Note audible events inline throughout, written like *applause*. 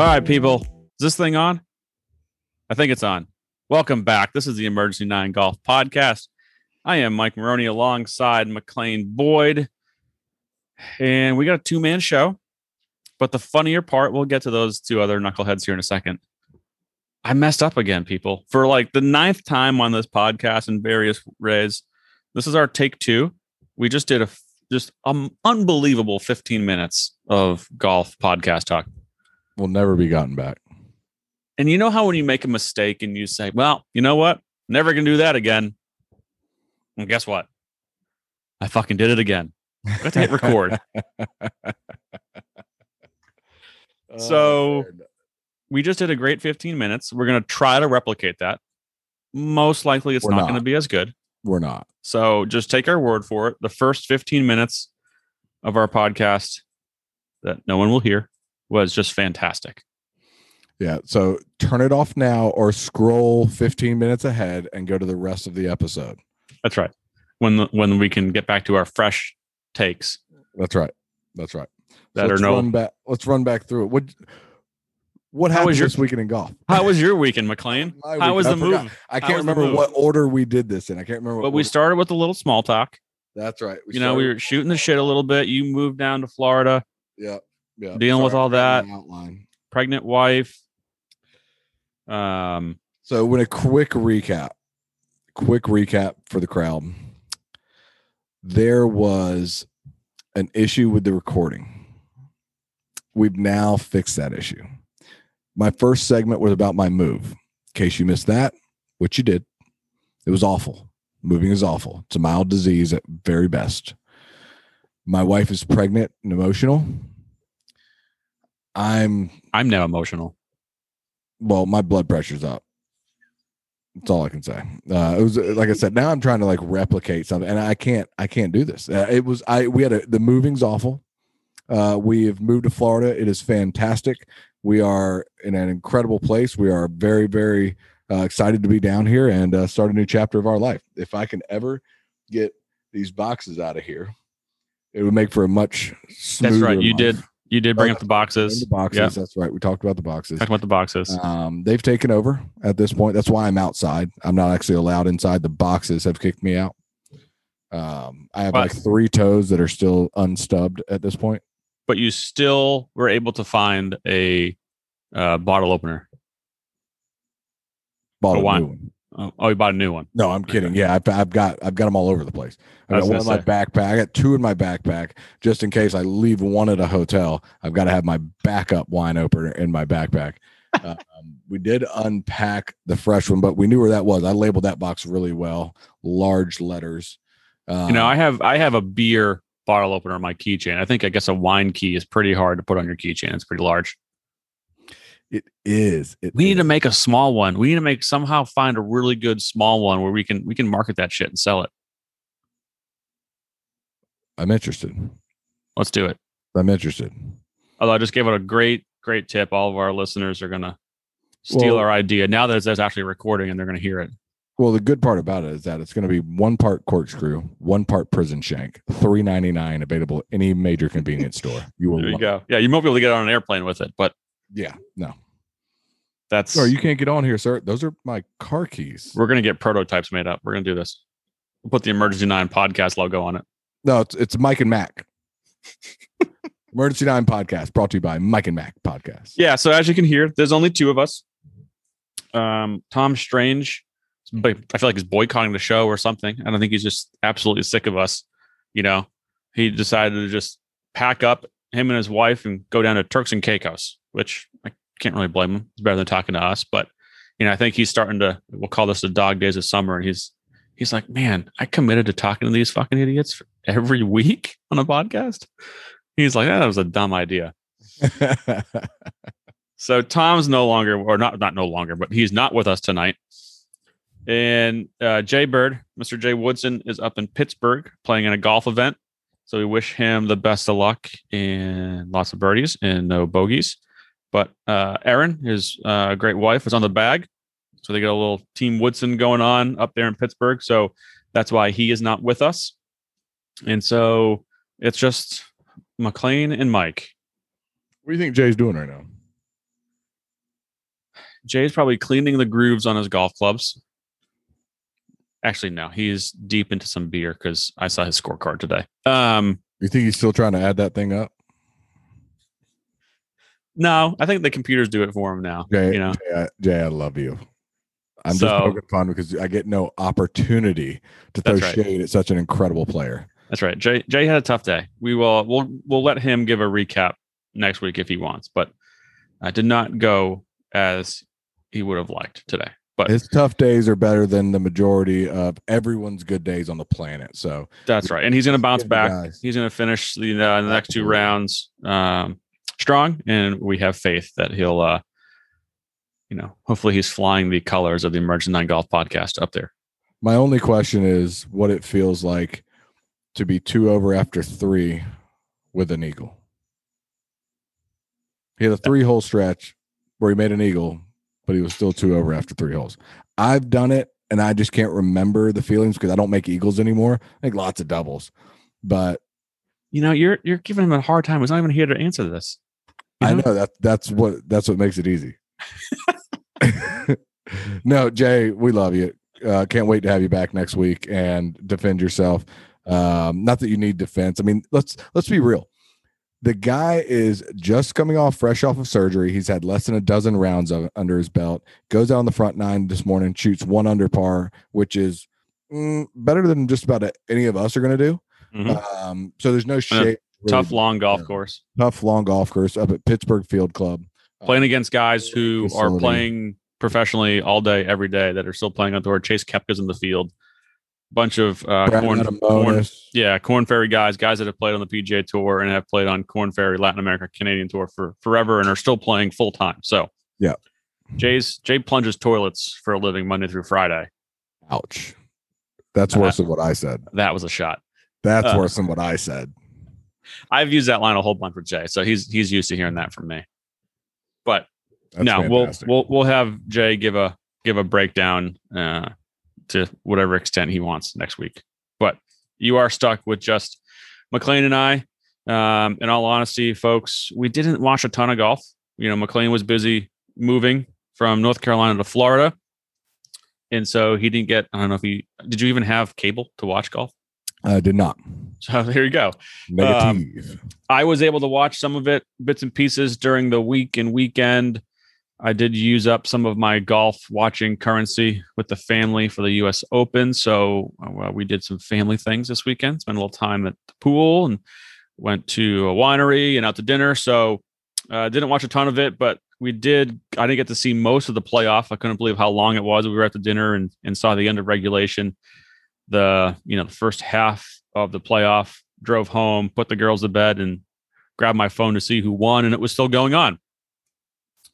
All right, people. Is this thing on? I think it's on. Welcome back. This is the Emergency Nine Golf Podcast. I am Mike Maroney alongside McLean Boyd. And we got a two man show. But the funnier part, we'll get to those two other knuckleheads here in a second. I messed up again, people, for like the ninth time on this podcast in various ways. This is our take two. We just did a just um, unbelievable 15 minutes of golf podcast talk. Will never be gotten back. And you know how when you make a mistake and you say, well, you know what? Never gonna do that again. And guess what? I fucking did it again. I Got to hit record. *laughs* Oh, so- we just did a great 15 minutes. We're gonna try to replicate that. Most likely it's not, not. gonna be as good. we're not. So just take our word for it. The first 15 minutes of our podcast that no one will hear was just fantastic. Yeah. So turn it off now or scroll 15 minutes ahead and go to the rest of the episode. That's right. When the, when we can get back to our fresh takes That's right. That's right. that are let's no. run back. Let's run back through it. What what How was your- this weekend in golf? How was your *laughs* weekend, McLean? How was the I move? I can't remember what order we did this in. I can't remember. What But we started with a little small talk. That's right. you know, we were shooting the shit a little bit. You moved down to Florida, Yeah. Yeah. dealing with all that. Outline. pregnant wife. Um, So, when a quick recap, quick recap for the crowd, there was an issue with the recording. We've now fixed that issue. My first segment was about my move. In case you missed that, which you did, it was awful. Moving is awful. It's a mild disease at very best. My wife is pregnant and emotional. I'm I'm now emotional. well, my blood pressure's up. That's all I can say. Uh, it was uh, like I said. Now I'm trying to like replicate something, and I can't. I can't do this. Uh, it was. I we had a the moving's awful. Uh, we have moved to Florida. It is fantastic. We are in an incredible place. We are very very uh, excited to be down here and uh, start a new chapter of our life. If I can ever get these boxes out of here, it would make for a much smoother. That's right. You did. You did bring Oh, up the boxes. the boxes. Yeah. That's right. We talked about the boxes. Talk about the boxes. Um, they've taken over at this point. That's why I'm outside. I'm not actually allowed inside. The boxes have kicked me out. Um, I have But- like three toes that are still unstubbed at this point. but you still were able to find a uh, bottle opener. Oh, a why? Oh, oh, you bought a new one. No, I'm kidding. Yeah, I've, I've got I've got them all over the place. I I got one in my gonna backpack. I got two in my backpack just in case I leave one at a hotel. I've got to have my backup wine opener in my backpack. *laughs* um, we did unpack the fresh one, but we knew where that was. I labeled that box really well, large letters. Um, You know, I have I have a beer bottle opener on my keychain. I think I guess a wine key is pretty hard to put on your keychain. It's pretty large. It is. It We need to make a small one. We need to make somehow find a really good small one where we can we can market that shit and sell it. I'm interested. Let's do it. I'm interested. Although I just gave it a great great tip. All of our listeners are gonna steal Well- our idea now that there's actually recording and they're gonna hear it. Well, the good part about it is that it's going to be one part corkscrew, one part prison shank, three ninety nine, available at any major convenience store. You will. There you love- go. Yeah, you won't be able to get on an airplane with it, but Yeah. No. that's Sorry, you can't get on here, sir. Those are my car keys. we're gonna get prototypes made up. We're gonna do this. We'll put the emergency nine podcast logo on it. No, it's it's Mike and Mac. *laughs* Emergency Nine podcast brought to you by Mike and Mac podcast. Yeah, so as you can hear, there's only two of us. Um, Tom Strange, but I feel like he's boycotting the show or something. I don't think he's just absolutely sick of us. You know, he decided to just pack up him and his wife and go down to Turks and Caicos, which I can't really blame him. It's better than talking to us, but you know, I think he's starting to. We'll call this the dog days of summer, and he's he's like, man, I committed to talking to these fucking idiots every *laughs* week on a podcast. He's like, that was a dumb idea. *laughs* So Tom's no longer, or not not no longer, but he's not with us tonight. And uh, Jay Bird, Mr. Jay Woodson, is up in Pittsburgh playing in a golf event. So we wish him the best of luck and lots of birdies and no bogeys. But uh, Erin, his uh, great wife, is on the bag. So they got a little Team Woodson going on up there in Pittsburgh. So that's why he is not with us. And so it's just McLean and Mike. what do you think Jay's doing right now? Jay's probably cleaning the grooves on his golf clubs. Actually, no, he's deep into some beer because I saw his scorecard today. Um, You think he's still trying to add that thing up? no, I think the computers do it for him now. Jay, You know, Jay, I, Jay, I love you. I'm So- just poking fun because I get no opportunity to throw right. shade at such an incredible player. that's right. Jay Jay had a tough day. We will we'll we'll let him give a recap next week if he wants, but I did not go as he would have liked today. But His tough days are better than the majority of everyone's good days on the planet. So that's right, and he's going to bounce back. guys- He's going to finish the uh, the next two rounds um, strong, and we have faith that he'll, uh, you know, hopefully he's flying the colors of the Emergency Nine Golf podcast up there. my only question is what it feels like to be two over after three with an eagle. He had a three hole stretch where he made an eagle, but he was still two over after three holes. I've done it and I just can't remember the feelings because I don't make eagles anymore. I make lots of doubles, but You know, you're you're giving him a hard time. He's not even here to answer this. You I know that that's what that's what makes it easy. *laughs* no, Jay, we love you. Uh, can't wait to have you back next week and defend yourself. Um, not that you need defense. I mean, let's let's be real. The guy is just coming off fresh off of surgery. He's had less than a dozen rounds of under his belt. Goes out on the front nine this morning, shoots one under par, which is mm, better than just about any of us are going to do. Mhm. Um, so there's no shade. Tough long golf course. tough long golf course up at Pittsburgh Field Club. Playing against guys who are playing professionally all day, every day, that are still playing on tour. Chase Koepka's in the field. Bunch of uh, corn, corn yeah, Korn Ferry guys, guys that have played on the PGA Tour and have played on Korn Ferry Latin America Canadian Tour for forever and are still playing full time. So, Yeah. Jay's Jay plunges toilets for a living Monday through Friday. Ouch. That's Uh, worse than what I said. That was a shot. That's uh, worse than what I said. I've used that line a whole bunch with Jay, so he's he's used to hearing that from me. But That's no, fantastic. we'll we'll we'll have Jay give a give a breakdown uh, to whatever extent he wants next week. But you are stuck with just McLean and I. Um, in all honesty, folks, we didn't watch a ton of golf. You know, McLean was busy moving from North Carolina to Florida, and so he didn't get. I don't know if he did. You even have cable to watch golf? I did not. So *laughs* there you go. Negative. I was able to watch some of it, bits and pieces during the week and weekend. I did use up some of my golf watching currency with the family for the U.S. Open. So uh, we did some family things this weekend. Spent a little time at the pool and went to a winery and out to dinner. So uh, didn't watch a ton of it, but we did. I didn't get to see most of the playoff. I couldn't believe how long it was. We were at the dinner and, and saw the end of regulation. The you know the first half of the playoff. Drove home, put the girls to bed, and grabbed my phone to see who won, and it was still going on.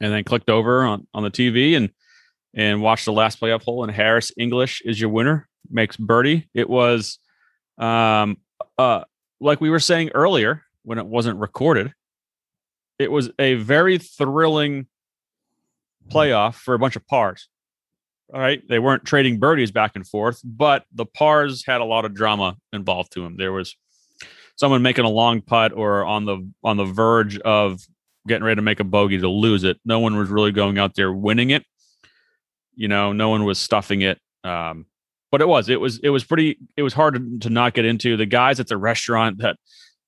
And then clicked over on, on the TV and and watched the last playoff hole. And Harris English is your winner, makes birdie. It was um uh like we were saying earlier when it wasn't recorded. It was a very thrilling playoff for a bunch of pars. All right, they weren't trading birdies back and forth, but the pars had a lot of drama involved to them. There was someone making a long putt or on the on the verge of getting ready to make a bogey to lose it. No one was really going out there winning it. You know, no one was stuffing it. Um, but it was it was it was pretty it was hard to, to not get into. The guys at the restaurant that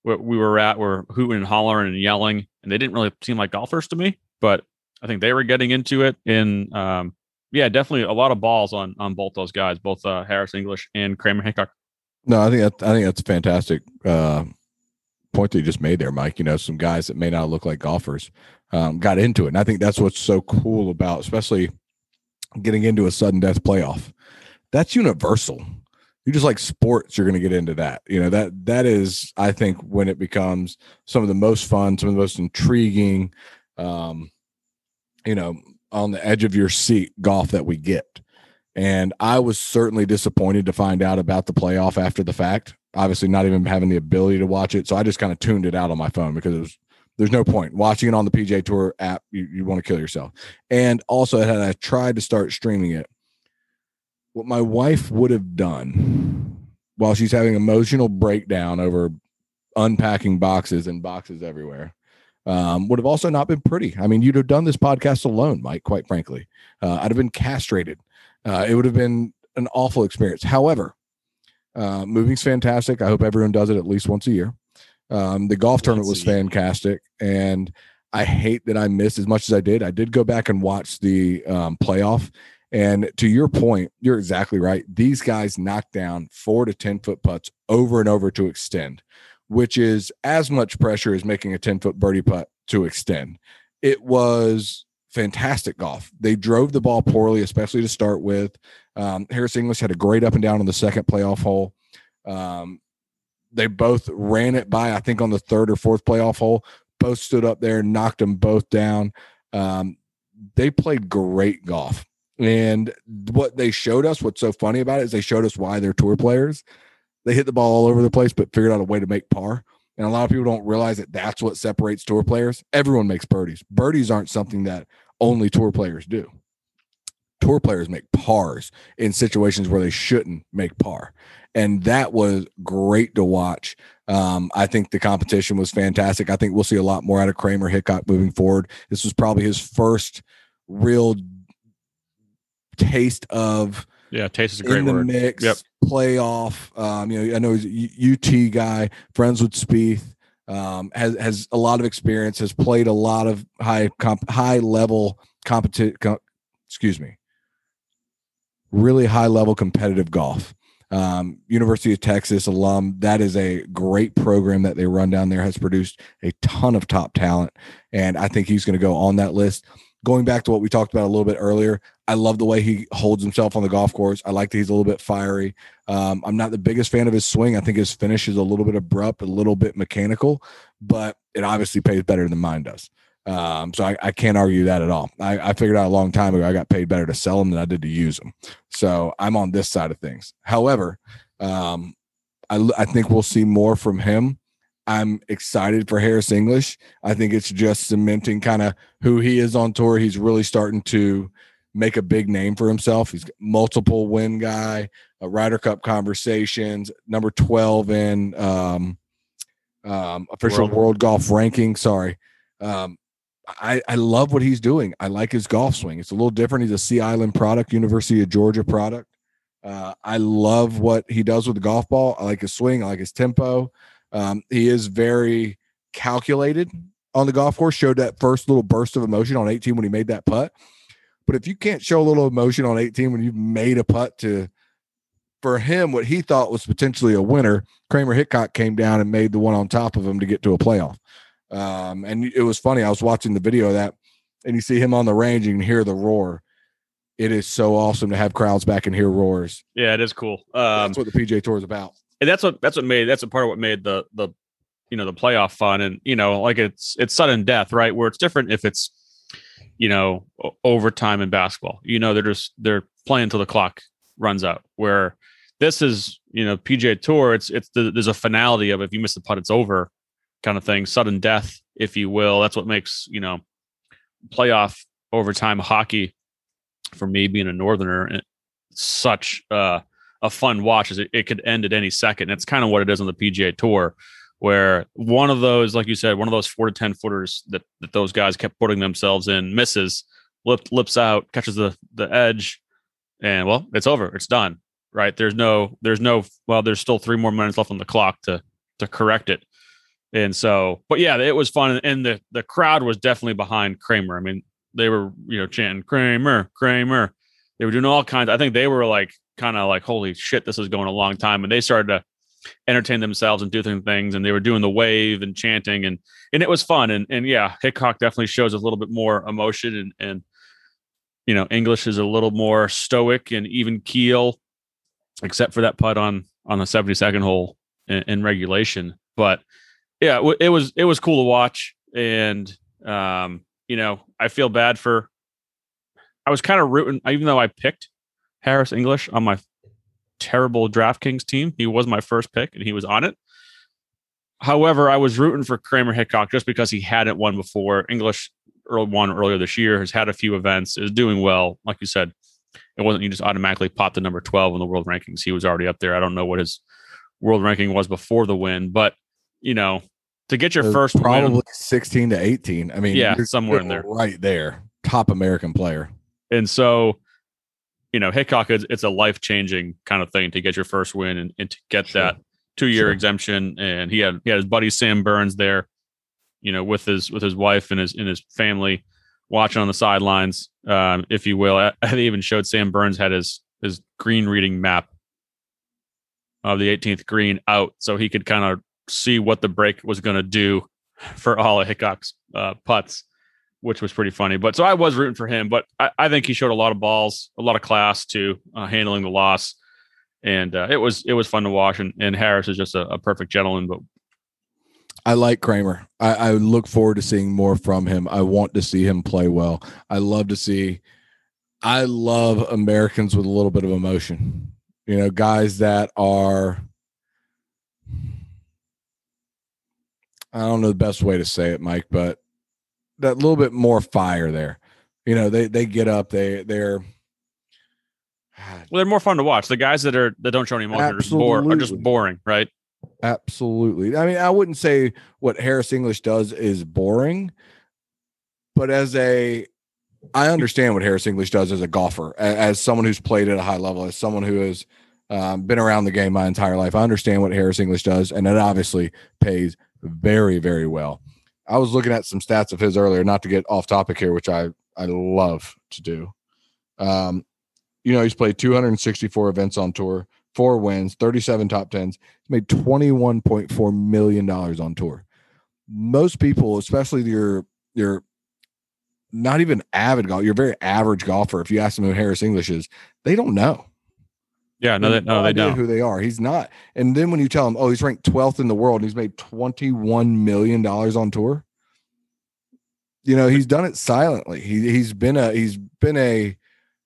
we we were at were hooting and hollering and yelling, and they didn't really seem like golfers to me. But I think they were getting into it. And um, yeah, definitely a lot of balls on on both those guys, both uh, Harris English and Kramer Hickok. No, I think that, I think that's fantastic uh, point that you just made there, Mike. You know, some guys that may not look like golfers um, got into it, and I think that's what's so cool about, especially getting into a sudden death playoff. That's universal. You just like sports, you're going to get into that. You know that that is, I think, when it becomes some of the most fun, some of the most intriguing, um, you know, on the edge of your seat golf that we get. And I was certainly disappointed to find out about the playoff after the fact. Obviously, not even having the ability to watch it. So I just kind of tuned it out on my phone because it was there's no point watching it on the PGA Tour app. You, you want to kill yourself. And also, had I tried to start streaming it, what my wife would have done while she's having emotional breakdown over unpacking boxes and boxes everywhere, um, would have also not been pretty. I mean, you'd have done this podcast alone, Mike. Quite frankly, uh, I'd have been castrated. Uh, it would have been an awful experience. However, uh, moving's fantastic. I hope everyone does it at least once a year. Um, the golf tournament was fantastic, and I hate that I missed as much as I did. I did go back and watch the um, playoff, and to your point, you're exactly right. These guys knocked down four to ten foot putts over and over to extend, which is as much pressure as making a ten foot birdie putt to extend. It was fantastic golf. They drove the ball poorly, especially to start with. Um, Harris English had a great up and down on the second playoff hole. Um, they both ran it by, I think, on the third or fourth playoff hole. Both stood up there, and knocked them both down. Um, they played great golf. And what they showed us, what's so funny about it is they showed us why they're tour players. They hit the ball all over the place, but figured out a way to make par. And a lot of people don't realize that that's what separates tour players. Everyone makes birdies. Birdies aren't something that only tour players do. Tour players make pars in situations where they shouldn't make par. And that was great to watch. Um, I think the competition was fantastic. I think we'll see a lot more out of Kramer Hickok moving forward. This was probably his first real taste of Yeah, taste is a great in the word. mix Yep. playoff. Um, you know, I know he's a UT guy, friends with Spieth, um, has has a lot of experience, has played a lot of high comp, high level competitive. Com- excuse me, really high level competitive golf. Um, University of Texas alum. That is a great program that they run down there. Has produced a ton of top talent, and I think he's going to go on that list. Going back to what we talked about a little bit earlier, I love the way he holds himself on the golf course. I like that he's a little bit fiery. Um, I'm not the biggest fan of his swing. I think his finish is a little bit abrupt, a little bit mechanical, but it obviously pays better than mine does. Um, so I, I can't argue that at all. I, I figured out a long time ago I got paid better to sell them than I did to use them. So I'm on this side of things. However, um, I, I think we'll see more from him. I'm excited for Harris English. I think it's just cementing kind of who he is on tour. He's really starting to make a big name for himself. He's multiple win guy, a Ryder Cup conversations, number 12 in um, um, official World. world. golf ranking. Sorry. Um, I, I love what he's doing. I like his golf swing. It's a little different. He's a Sea Island product, University of Georgia product. Uh, I love what he does with the golf ball. I like his swing. I like his tempo. Um, he is very calculated on the golf course. Showed that first little burst of emotion on 18 when he made that putt. But if you can't show a little emotion on 18 when you've made a putt to, for him, what he thought was potentially a winner, Kramer Hickok came down and made the one on top of him to get to a playoff. Um, and it was funny. I was watching the video of that, and you see him on the range, you can hear the roar. It is so awesome to have crowds back and hear roars. Yeah, it is cool. Um, That's what the PGA Tour is about. and that's what that's what made that's a part of what made the the you know the playoff fun and you know like it's it's sudden death right where it's different if it's you know overtime in basketball you know they're just they're playing until the clock runs out where this is you know PGA tour it's it's the, there's a finality of if you miss the putt it's over kind of thing sudden death if you will that's what makes you know playoff overtime hockey for me being a northerner eh, such uh a fun watch is it, it could end at any second. And It's kind of what it is on the PGA Tour, where one of those, like you said, one of those four to ten footers that, that those guys kept putting themselves in misses, lip, lips out, catches the the edge, and well, it's over. It's done. Right? There's no there's no well, there's still three more minutes left on the clock to to correct it. And so, but yeah, it was fun, and the the crowd was definitely behind Kramer. I mean, they were you know chanting Kramer, Kramer. They were doing all kinds. I think they were like kind of like, holy shit, this is going a long time. And they started to entertain themselves and do things. And they were doing the wave and chanting and and it was fun. And and yeah, Hickok definitely shows a little bit more emotion and and you know, English is a little more stoic and even keel, except for that putt on on the 72nd hole in, in regulation. But yeah, it, was it was cool to watch. And um, you know, I feel bad for I was kind of rooting, even though I picked Harris English on my terrible DraftKings team. He was my first pick and he was on it. However, I was rooting for Kramer Hickok just because he hadn't won before. English won earlier this year, has had a few events, is doing well. Like you said, it wasn't you just automatically popped the number 12 in the world rankings. He was already up there. I don't know what his world ranking was before the win, but you know, to get your first probably win. 16 to 18. I mean, Yeah, you're somewhere in there. right there, top American player. And so, you know, Hickok is it's a life changing kind of thing to get your first win and, and to get Sure. that two year Sure. exemption. And he had he had his buddy Sam Burns there, you know, with his with his wife and his and his family watching on the sidelines, um, if you will. I, I even showed Sam Burns had his his green reading map of the 18th green out, so he could kind of see what the break was going to do for *laughs* all of Hickok's uh, putts which was pretty funny. But so I was rooting for him, but I, I think he showed a lot of balls, a lot of class to uh, handling the loss, and uh, it was it was fun to watch. And, and Harris is just a, a perfect gentleman. But I like Kramer. I, I look forward to seeing more from him. I want to see him play well. I love to see. I love Americans with a little bit of emotion. You know, guys that are. I don't know the best way to say it, Mike, but that little bit more fire there. You know, they they get up, they they're well, they're more fun to watch. The guys that are that don't show any emotion are just, bore, are just boring, right? Absolutely. I mean, I wouldn't say what Harris English does is boring, but as a, I understand what Harris English does as a golfer, a- as someone who's played at a high level, as someone who has um, been around the game my entire life. I understand what Harris English does, and it obviously pays very, very well. I was looking at some stats of his earlier, not to get off topic here, which I I love to do. Um, you know, he's played 264 events on tour, four wins, 37 top tens. He's made 21.4 million dollars on tour. Most people, especially your your not even avid golf, you're very average golfer. If you ask them who Harris English is, they don't know. Yeah, no, they, no, they don't. who they are. He's not. And then when you tell him, oh, he's ranked 12th in the world and he's made 21 million dollars on tour, you know, he's done it silently. He he's been a he's been a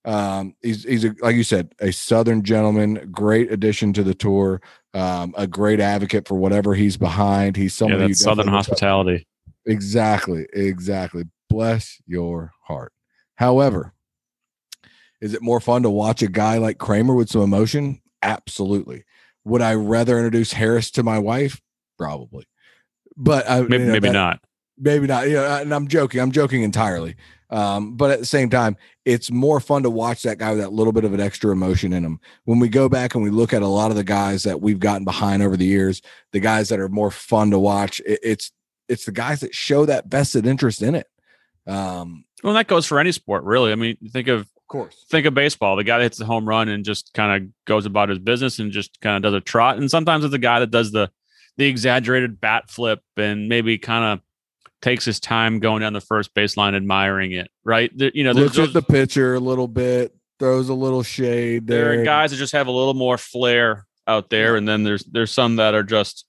um he's he's a, like you said, a southern gentleman, great addition to the tour, um, a great advocate for whatever he's behind. He's Yeah, someone who Southern definitely looks up- hospitality. Exactly, exactly. Bless your heart. However, is it more fun to watch a guy like Kramer with some emotion? Absolutely. Would I rather introduce Harris to my wife? Probably. But I, Maybe, you know, maybe that- not. maybe not. Yeah, and I'm joking. I'm joking entirely. Um, but at the same time, it's more fun to watch that guy with that little bit of an extra emotion in him. When we go back and we look at a lot of the guys that we've gotten behind over the years, the guys that are more fun to watch, it, it's it's the guys that show that vested interest in it. Um, Well, that goes for any sport, really. I mean, think of course. think of baseball. The guy that hits the home run and just kind of goes about his business and just kind of does a trot. And sometimes it's the guy that does the the exaggerated bat flip and maybe kind of takes his time going down the first baseline, admiring it. Right? You know, there's Looks at the pitcher a little bit, throws a little shade there there. are guys that just have a little more flair out there, and then there's there's some that are just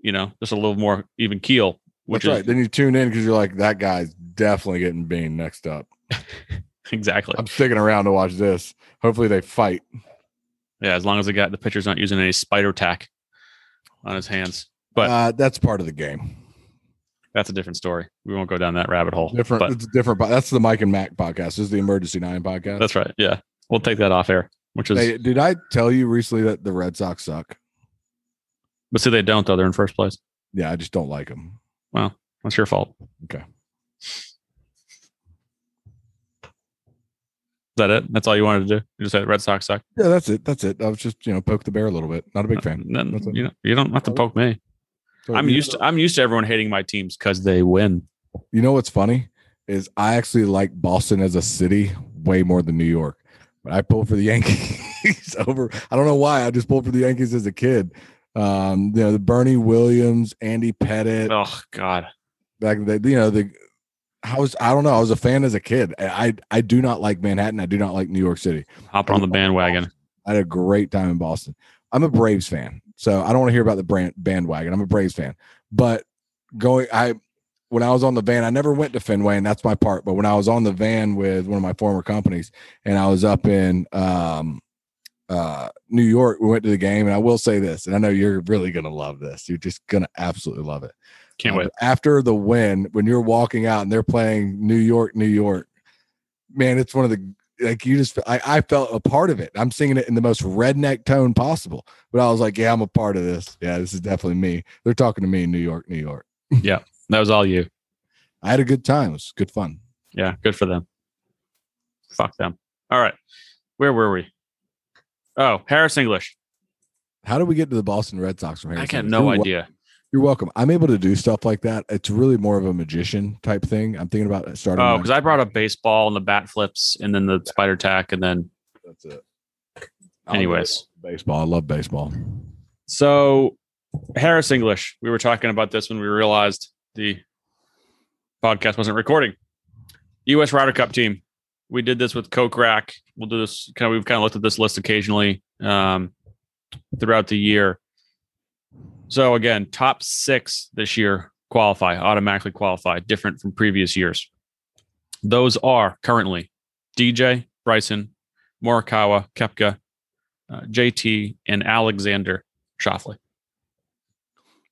you know just a little more even keel. Which That's is right. Then you tune in because you're like, that guy's definitely getting beamed next up. *laughs* exactly I'm sticking around to watch this. Hopefully they fight. yeah. As long as the guy the pitcher's not using any spider tack on his hands, but uh, that's part of the game. that's a different story. We won't go down that rabbit hole. Different. but it's different. That's the Mike and Mac podcast. This is the Emergency Nine podcast. that's right. Yeah, we'll take that off air. Which is, Hey, did I tell you recently that the Red Sox suck? but see, they don't though. They're in first place. Yeah, I just don't like them. Well, that's your fault. Okay. That it? That's all you wanted to do? You just said Red Sox suck. Yeah, that's it. That's it. I was just you know poke the bear a little bit. Not a big fan. Then, That's you know, you don't have to poke me. So, I'm used. To, I'm used to everyone hating my teams because they win. You know what's funny is I actually like Boston as a city way more than New York. But I pulled for the *laughs* Yankees over. I don't know why. I just pulled for the Yankees as a kid. Um, you know, the Bernie Williams, Andy Pettitte, Oh God. back in the you know the I was I don't know I was a fan as a kid. I I do not like Manhattan. I do not like New York City. Hop on the bandwagon. I had a great time in Boston. I'm a Braves fan, so I don't want to hear about the brand bandwagon. I'm a Braves fan, but going I when I was on the van, I never went to Fenway, and that's my part. But when I was on the van with one of my former companies, and I was up in um, uh, New York, we went to the game, and I will say this, and I know you're really gonna love this. You're just gonna absolutely love it. Can't wait. After the win, when you're walking out and they're playing New York, New York, man, it's one of the like you just I, I felt a part of it. I'm singing it in the most redneck tone possible. But I was like, yeah, I'm a part of this. Yeah, this is definitely me. They're talking to me in New York, New York. *laughs* Yeah. That was all you. I had a good time. It was good fun. Yeah, good for them. Fuck them. All right. Where were we? Oh, Harris English. How did we get to the Boston Red Sox from here? I got no wel- idea. You're welcome. I'm able to do stuff like that. It's really more of a magician type thing. I'm thinking about starting. Oh, because I brought up baseball and the bat flips and then the spider tack and then That's it. I'll anyways. baseball. I love baseball. So Harris English. We were talking about this when we realized the podcast wasn't recording. U.S. Ryder Cup team. We did this with Coke Rack. We'll do this kind of. We've kind of looked at this list occasionally um, throughout the year. So again, top six this year qualify automatically qualify, different from previous years. Those are currently DJ, Bryson, Morikawa, Koepka, uh, JT, and Alexander Schauffele.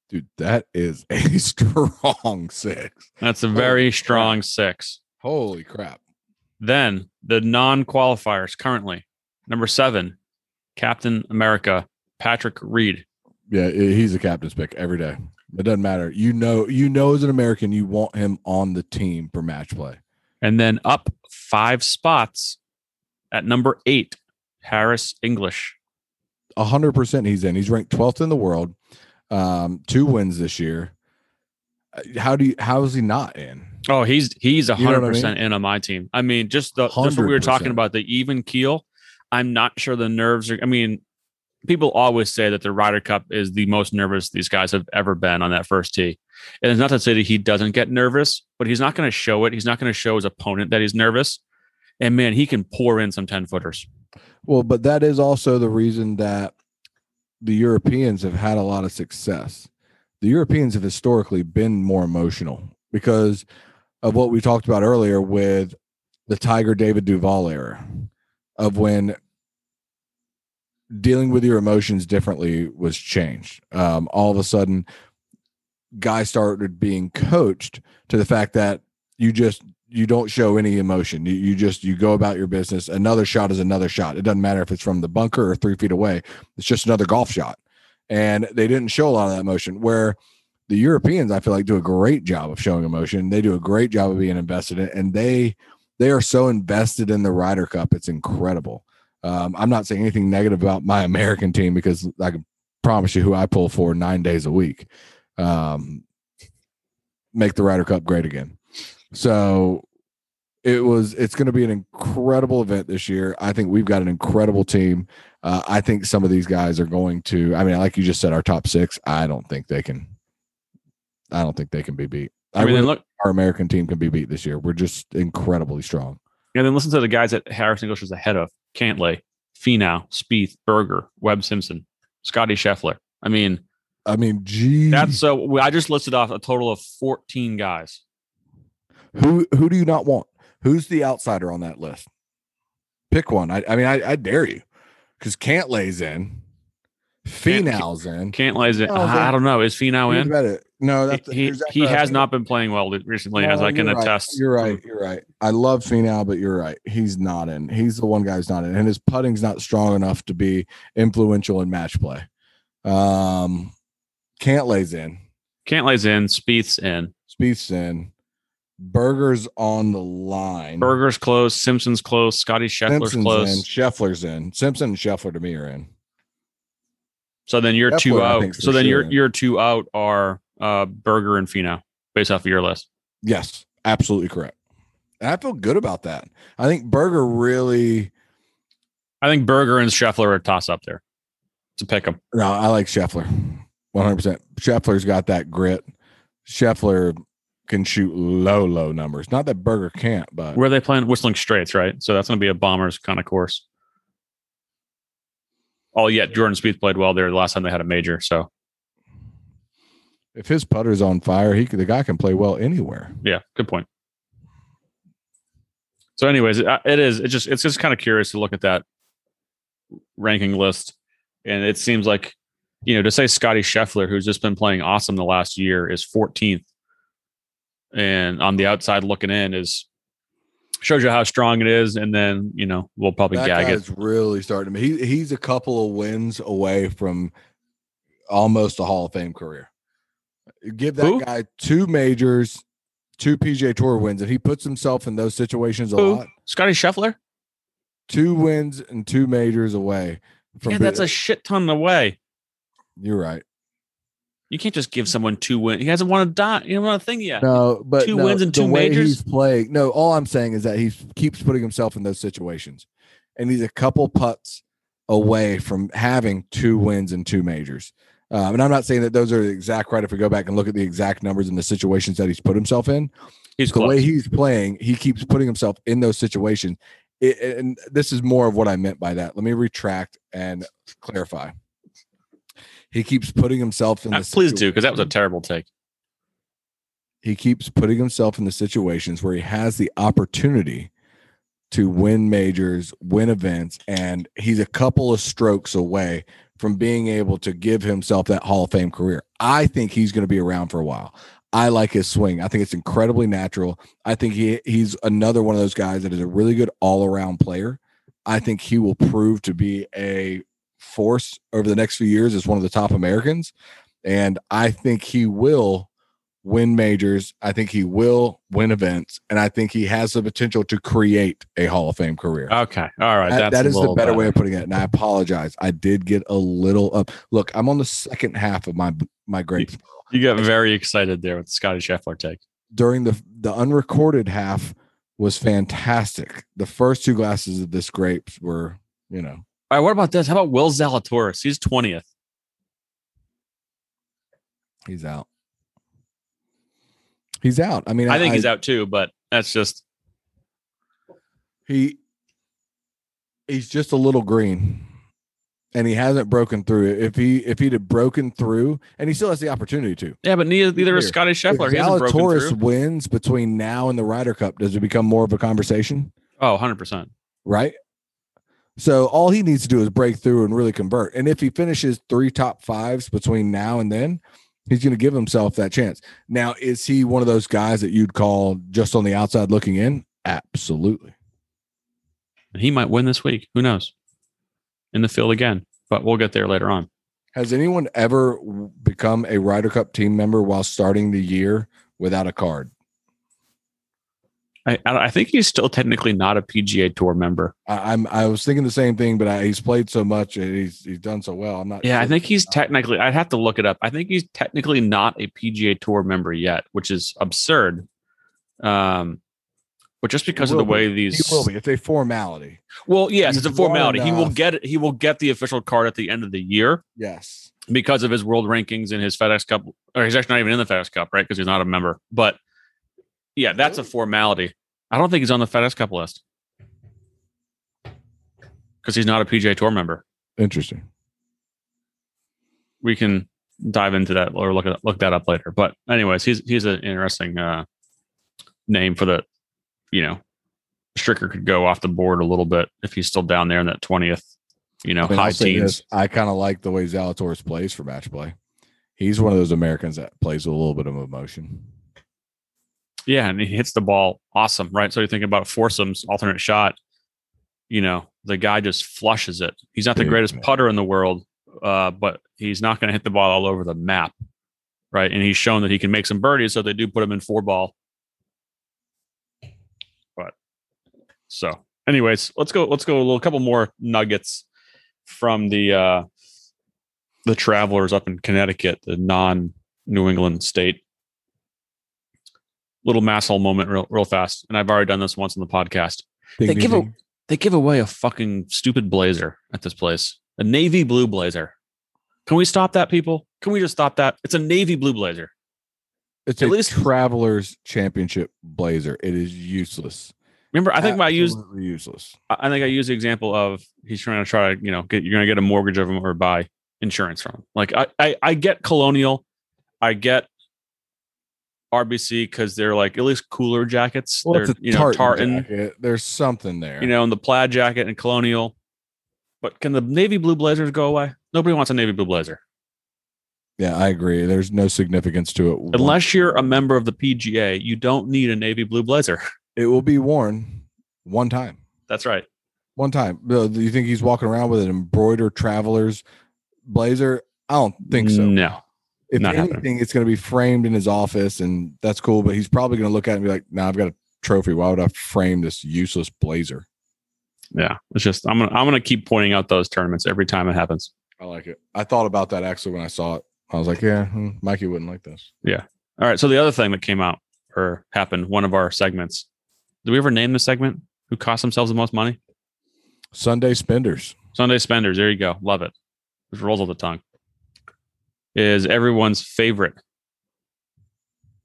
Dude, that is a *laughs* strong six. That's a Holy very crap. strong six. Holy crap. Then the non qualifiers currently number seven, Captain America, Patrick Reed. Yeah, he's a captain's pick every day. It doesn't matter. You know, you know, as an American, you want him on the team for match play. And then up five spots at number eight, Harris English. A hundred percent, he's in. He's ranked twelfth in the world. Um, two wins this year. Uh, How do you? How is he not in? Oh, he's he's a You know what I hundred percent in on my team. I mean, just the just what we were talking about the even keel. I'm not sure the nerves are. I mean, people always say that the Ryder Cup is the most nervous these guys have ever been on that first tee. And it's not to say that he doesn't get nervous, but he's not going to show it. He's not going to show his opponent that he's nervous. And man, he can pour in some ten footers. Well, but that is also the reason that the Europeans have had a lot of success. The Europeans have historically been more emotional because of what we talked about earlier with the Tiger David Duval era of when dealing with your emotions differently was changed. Um, all of a sudden, guys started being coached to the fact that you just you don't show any emotion. You, you just you go about your business. Another shot is another shot. It doesn't matter if it's from the bunker or three feet away. It's just another golf shot. And they didn't show a lot of that emotion. Where the Europeans, I feel like, do a great job of showing emotion. They do a great job of being invested in, and they they are so invested in the Ryder Cup. It's incredible. Um, I'm not saying anything negative about my American team because I can promise you who I pull for nine days a week. Um, make the Ryder Cup great again. So it was it's going to be an incredible event this year. I think we've got an incredible team. Uh, I think some of these guys are going to. I mean, like you just said, our top six. I don't think they can. I don't think they can be beat. I, I mean, really look, our American team can be beat this year. We're just incredibly strong. And then listen to the guys that Harris English is ahead of: Cantlay, Finau, Spieth, Berger, Webb Simpson, Scotty Scheffler. I mean, I mean, gee, that's so. I just listed off a total of 14 guys. who who do you not want? Who's the outsider on that list? Pick one. I, I mean, I, I dare you, because Cantlay's in, Finau's in. Cantlay's in. Oh, I then- don't know. Is Finau in? about it? No, He, that's he, that he has not been playing well recently, as I can right. attest. You're right. You're right. I love Finau, but you're right. He's not in. He's the one guy who's not in, and his putting's not strong enough to be influential in match play. Um, Cantlay's in. Cantlay's in. Spieth's in. Spieth's in. Berger's on the line. Berger's close. Simpson's close. Scotty Scheffler's Simpson's close. in. Scheffler's in. Simpson and Scheffler to me are in. So then you're two Scheffler, I out. So then your your two out are uh, Berger and Finau, based off of your list. Yes, absolutely correct. And I feel good about that. I think Berger really. I think Berger and Scheffler are a toss up there. To pick them. No, I like Scheffler. 100%. Scheffler's got that grit. Scheffler can shoot low, low numbers. Not that Berger can't, but Where they playing? Whistling Straits, right? So that's going to be a Bombers kind of course. Oh, yeah. Jordan Spieth played well there the last time they had a major. So if his putter's on fire, he the guy can play well anywhere. yeah, good point. So, anyways, it, it is. It just it's just kind of curious to look at that ranking list, and it seems like you know to say Scotty Scheffler, who's just been playing awesome the last year, is 14th, and on the outside looking in is shows you how strong it is, and then you know we'll probably That gag it. really starting to. He he's a couple of wins away from almost a Hall of Fame career. Give that Who? guy two majors, two PGA Tour wins, and he puts himself in those situations a Who? lot. Scotty Scheffler? Two wins and two majors away. From Yeah, that's a shit ton away. You're right. You can't just give someone two wins. He hasn't won a dot. You know won a thing yet. No, but Two no, wins and two the way majors? He's playing. No, all I'm saying is that he keeps putting himself in those situations, and he's a couple putts away from having two wins and two majors. Um, and I'm not saying that those are the exact right. If we go back and look at the exact numbers and the situations that he's put himself in, He's the close. way he's playing, he keeps putting himself in those situations. It, and this is more of what I meant by that. Let me retract and clarify. He keeps putting himself in. Uh, the please do, because that was a terrible take. he keeps putting himself in the situations where he has the opportunity to win majors, win events, and he's a couple of strokes away from being able to give himself that Hall of Fame career. I think he's going to be around for a while. I like his swing. I think it's incredibly natural. I think he he's another one of those guys that is a really good all-around player. I think he will prove to be a force over the next few years as one of the top Americans. And I think he will win majors. I think he will win events, and I think he has the potential to create a Hall of Fame career. Okay. All right. That- a the better way of putting it. And I apologize. I did get a little up. Look, I'm on the second half of my my grapes. You got very excited there with the Scotty Scheffler take. During the the unrecorded half was fantastic. The first two glasses of this grapes were, you know, All right. What about this? How about Will Zalatoris? He's 20th. he's out. He's out. I mean, I think he's out too, but that's just He he's just a little green. And he hasn't broken through. If he if he'd have broken through, and he still has the opportunity to. yeah, but neither, neither is Scotty Scheffler. He if hasn't broken Zalatoris through. wins between now and the Ryder Cup, does it become more of a conversation? Oh, 100 percent. Right. So all he needs to do is break through and really convert. And if he finishes three top fives between now and then, he's going to give himself that chance. Now, is he one of those guys that you'd call just on the outside looking in? Absolutely. And he might win this week. Who knows? In the field again, but we'll get there later on. Has anyone ever become a Ryder Cup team member while starting the year without a card? I, I think he's still technically not a PGA Tour member. I, I'm I was thinking the same thing, but I, he's played so much and he's he's done so well. I'm not. Yeah, I think he's technically. I'd have to look it up. I think he's technically not a PGA Tour member yet, which is absurd. Um, but just because of the way be. these, he will be. It's a formality. well, yes, He's it's a formality. He will get it. He will get the official card at the end of the year Yes. because of his world rankings and his FedEx Cup. Or he's actually not even in the FedEx Cup, right? Because he's not a member. But yeah, that's a formality. I don't think he's on the FedEx Cup list because he's not a PGA Tour member. Interesting. we can dive into that or look at look that up later. But anyways, he's he's an interesting uh, name for the, you know, Stricker could go off the board a little bit if he's still down there in that twentieth, you know, I mean, high I'll say teens. this, I kind of like the way Zalatoris plays for match play. He's one of those Americans that plays with a little bit of emotion. Yeah, and he hits the ball awesome, right? So you're thinking about foursomes, alternate shot. You know, the guy just flushes it. He's not the greatest man. putter in the world, uh, but he's not going to hit the ball all over the map, right? And he's shown that he can make some birdies, so they do put him in four ball. But so, anyways, let's go. Let's go a little couple more nuggets from the uh, the travelers up in Connecticut, the non New England state little masshole moment real, real fast. And I've already done this once on the podcast. Ding, They ding, give a- They give away a fucking stupid blazer at this place, a navy blue blazer. Can we stop that, people? Can we just stop that? It's a navy blue blazer. it's at a least- Travelers Championship blazer. It is useless. Remember, I think I used useless. I think I used the example of he's trying to try to, you know, get you're gonna get a mortgage of him or buy insurance from him. Like I I, I get colonial, I get RBC because they're like at least cooler jackets. Well, they're you know tartan. tartan. There's something there. you know, and the plaid jacket and colonial. But can the navy blue blazers go away? Nobody wants a navy blue blazer. yeah, I agree. There's no significance to it. Unless you're a member of the PGA, you don't need a navy blue blazer. *laughs* it will be worn one time. That's right. One time. Uh, do you think he's walking around with an embroidered Travelers blazer? I don't think so. No. If Not anything, happening. it's going to be framed in his office, and that's cool. But he's probably going to look at it and be like, "Now I've got a trophy. Why would I frame this useless blazer?" Yeah, it's just I'm gonna I'm gonna keep pointing out those tournaments every time it happens. I like it. I thought about that actually when I saw it. I was like, "Yeah, hmm, Mikey wouldn't like this." Yeah. All right. So the other thing that came out or happened, one of our segments. Did we ever name the segment? Who cost themselves the most money? Sunday spenders. Sunday spenders. There you go. Love it. Which rolls off the tongue. Is everyone's favorite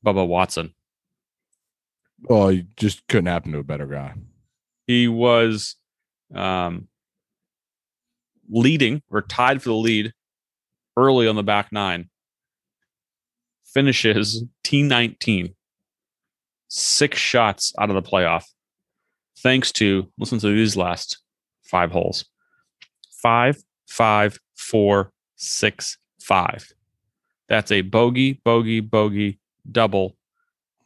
Bubba Watson. Oh, you just couldn't happen to a better guy. He was um, leading or tied for the lead early on the back nine. Finishes T19, six shots out of the playoff. Thanks to, listen to these last five holes five, five, four, six, five. That's a bogey, bogey, bogey, double,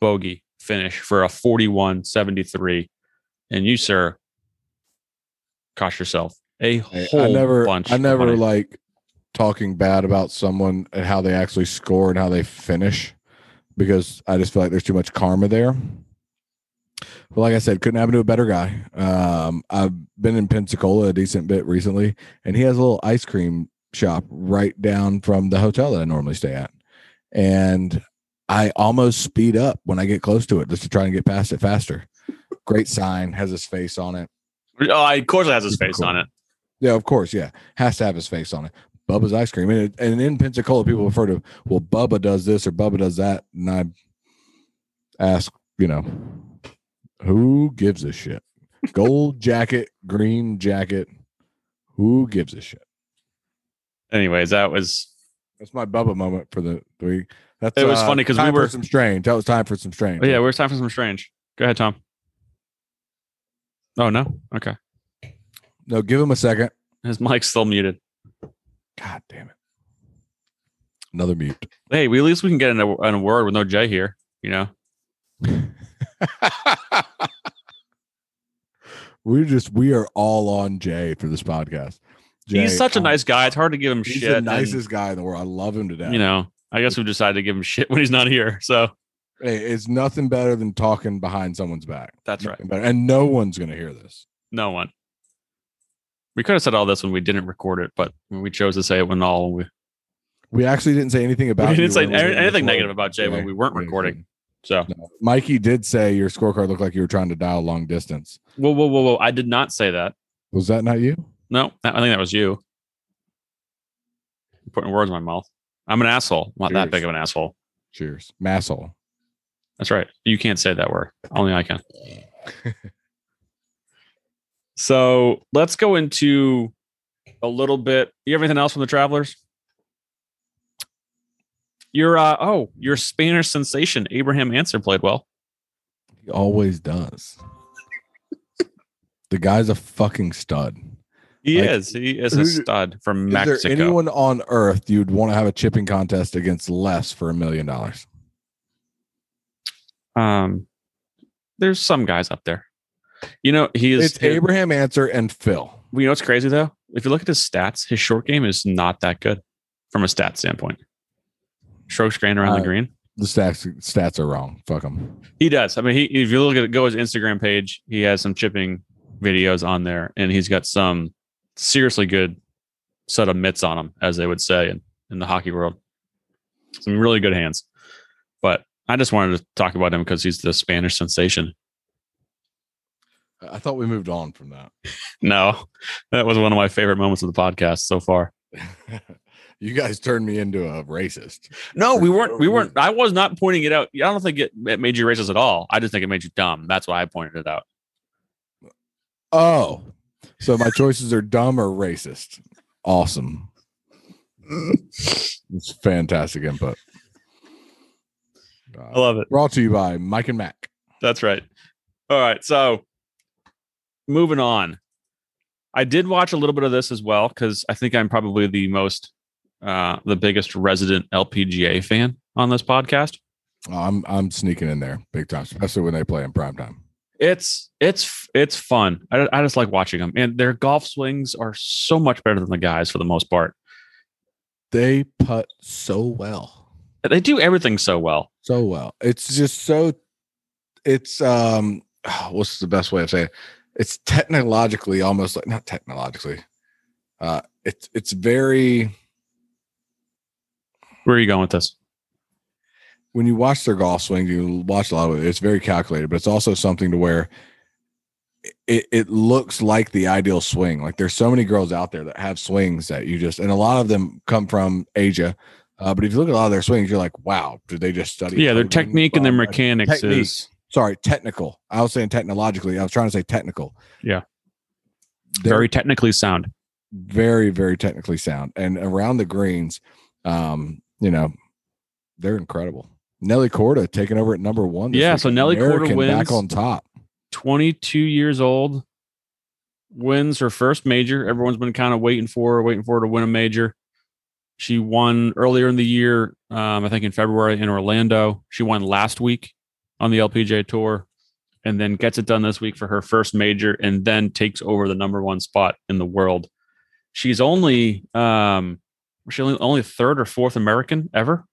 bogey finish for a 41 73. And you, sir, cost yourself a whole I never, bunch. I never like talking bad about someone and how they actually score and how they finish because I just feel like there's too much karma there. But like I said, couldn't happen to a better guy. Um, I've been in Pensacola a decent bit recently, and he has a little ice cream shop right down from the hotel that I normally stay at. And I almost speed up when I get close to it just to try and get past it faster. Great sign, has his face on it. Oh, of course, it has his Super face cool. on it. Yeah, of course. Yeah, has to have his face on it. Bubba's ice cream, and, it, and in Pensacola, people refer to well, Bubba does this or Bubba does that, and I ask, you know, who gives a shit? Gold jacket, green jacket, who gives a shit? Anyways, that was That's my Bubba moment for the the week. That's It was uh, funny 'cause we were- some strange. That was time for some strange. oh, yeah. We're time for some strange. Go ahead, Tom. Oh no. Okay, No, give him a second. his mic's still muted. God damn it. Another mute. Hey, we at least we can get in a, in a word with no J here. You know. *laughs* We're just we are all on Jay for this podcast. He's such a nice guy. It's hard to give him shit. He's shit. the and, nicest guy in the world. I love him to death. You know, I guess we decided to give him shit when he's not here. So hey, it's nothing better than talking behind someone's back. that's right. Better. And no one's gonna hear this. No one. We could have said all this when we didn't record it, but we chose to say it when all we, We actually didn't say anything about. we didn't say anything negative about Jay when we weren't recording. So No. Mikey did say your scorecard looked like you were trying to dial long distance. whoa, whoa, whoa, whoa! I did not say that. Was that not you? No, I think that was you. You're putting words in my mouth. I'm an asshole. I'm not that big of an asshole. Cheers, masshole. That's right. You can't say that word. Only I can. *laughs* so let's go into a little bit. You have anything else from the travelers? Your uh oh, your Spanish sensation, Abraham Ancer played well. He always does. the guy's a fucking stud. He Like, is. He is a stud from Is Mexico. there anyone on earth you'd want to have a chipping contest against less for a million dollars? um there's some guys up there. You know, he is It's Abraham Ancer and Phil. You know what's crazy though? If you look at his stats, his short game is not that good from a stat standpoint. Strokes gained around Uh, the green. The stats stats are wrong. Fuck him. He does. I mean, he if you look at go his Instagram page, he has some chipping videos on there, and he's got some seriously good set of mitts on him, as they would say in, in the hockey world. Some really good hands. But I just wanted to talk about him because he's the Spanish sensation. I thought we moved on from that. *laughs* No, that was one of my favorite moments of the podcast so far. *laughs* you guys turned me into a racist. No, we weren't. We weren't. I was not pointing it out. I don't think it, it made you racist at all. I just think it made you dumb. That's why I pointed it out. Oh, so my choices are dumb or racist. Awesome. It's fantastic input. I love it. brought to you by Mike and Mac. That's right. All right. So moving on. I did watch a little bit of this as well because I think I'm probably the most, uh, the biggest resident LPGA fan on this podcast. I'm I'm sneaking in there big time, especially when they play in prime time. It's it's it's fun. I, I just like watching them, and their golf swings are so much better than the guys for the most part. They putt so well. They do everything so well. so well. It's just so it's um *sighs* what's the best way of saying it? It's technologically almost like not technologically. Uh it's it's very Where are you going with this? When you watch their golf swing, you watch a lot of it. It's very calculated, but it's also something to where it, it looks like the ideal swing. Like there's so many girls out there that have swings that you just, and a lot of them come from Asia. Uh, but if you look at a lot of their swings, you're like, wow, did they just study? Yeah, their technique and their mechanics technique. is Sorry, technical. I was saying technologically. I was trying to say technical. Yeah. They're very technically sound. very, very technically sound. And around the greens, um, you know, they're incredible. Nelly Korda taking over at number one. this Yeah, week. so Nelly Korda American wins. back on top. 22 years old, wins her first major. Everyone's been kind of waiting for her, waiting for her to win a major. She won earlier in the year, um, I think in February in Orlando. She won last week on the LPGA Tour and then gets it done this week for her first major and then takes over the number one spot in the world. She's only um she's only, only third or fourth American ever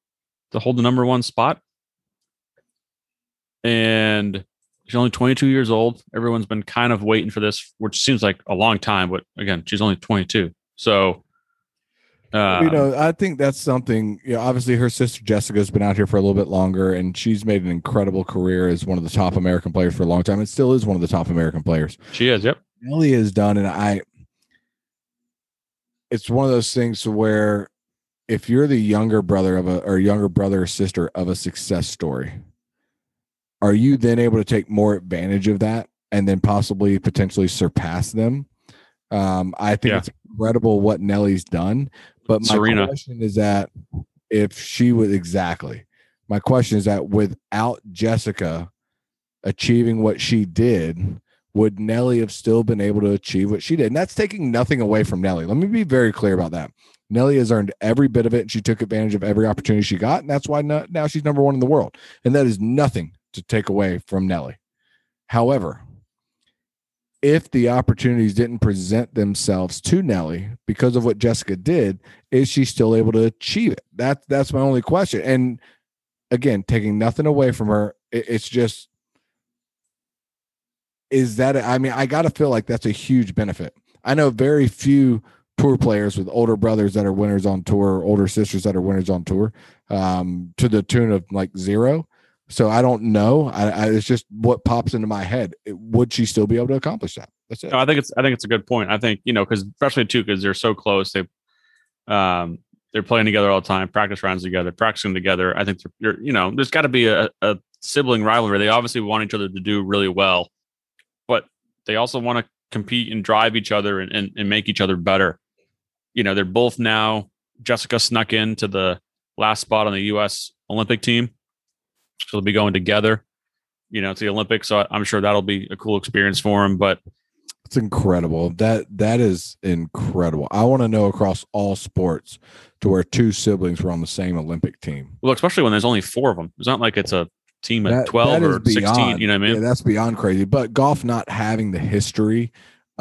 to hold the number one spot. And she's only 22 years old. Everyone's been kind of waiting for this, which seems like a long time, but again, she's only 22. So, uh, you know, I think that's something. You know, obviously, her sister Jessica's been out here for a little bit longer, and she's made an incredible career as one of the top American players for a long time, and still is one of the top American players. she is. Yep. Ellie has done, and I. It's one of those things where, if you're the younger brother of a or younger brother or sister of a success story, are you then able to take more advantage of that and then possibly potentially surpass them? Um, I think Yeah. it's incredible what Nelly's done, but my Serena. question is that if she was exactly, my question is that without Jessica achieving what she did, would Nelly have still been able to achieve what she did? And that's taking nothing away from Nelly. Let me be very clear about that. Nelly has earned every bit of it, and she took advantage of every opportunity she got, and that's why no- now she's number one in the world. And that is nothing to take away from Nelly. However, if the opportunities didn't present themselves to Nelly because of what Jessica did, is she still able to achieve it? That that's my only question. And again, taking nothing away from her, it- it's just is that I mean, I gotta feel like that's a huge benefit. I know very few tour players with older brothers that are winners on tour, older sisters that are winners on tour, um, to the tune of like zero. So I don't know. I, I it's just what pops into my head. It- would she still be able to accomplish that? That's it. No, I think it's I think it's a good point. I think you know because especially too because they're so close. They um they're playing together all the time, practice rounds together, practicing together. I think you're, you know there's got to be a, a sibling rivalry. They obviously want each other to do really well, but they also want to compete and drive each other and, and, and make each other better. You know, they're both now. Jessica snuck into the last spot on the U.S. Olympic team, so they'll be going together. You know, to the Olympics. So I'm sure that'll be a cool experience for them. But It's incredible. That that is incredible. I want to know across all sports to where two siblings were on the same Olympic team. Well, especially when there's only four of them. It's not like it's a team of That- 12 that or is 16. You know what I Yeah, mean? that's beyond crazy. But golf not having the history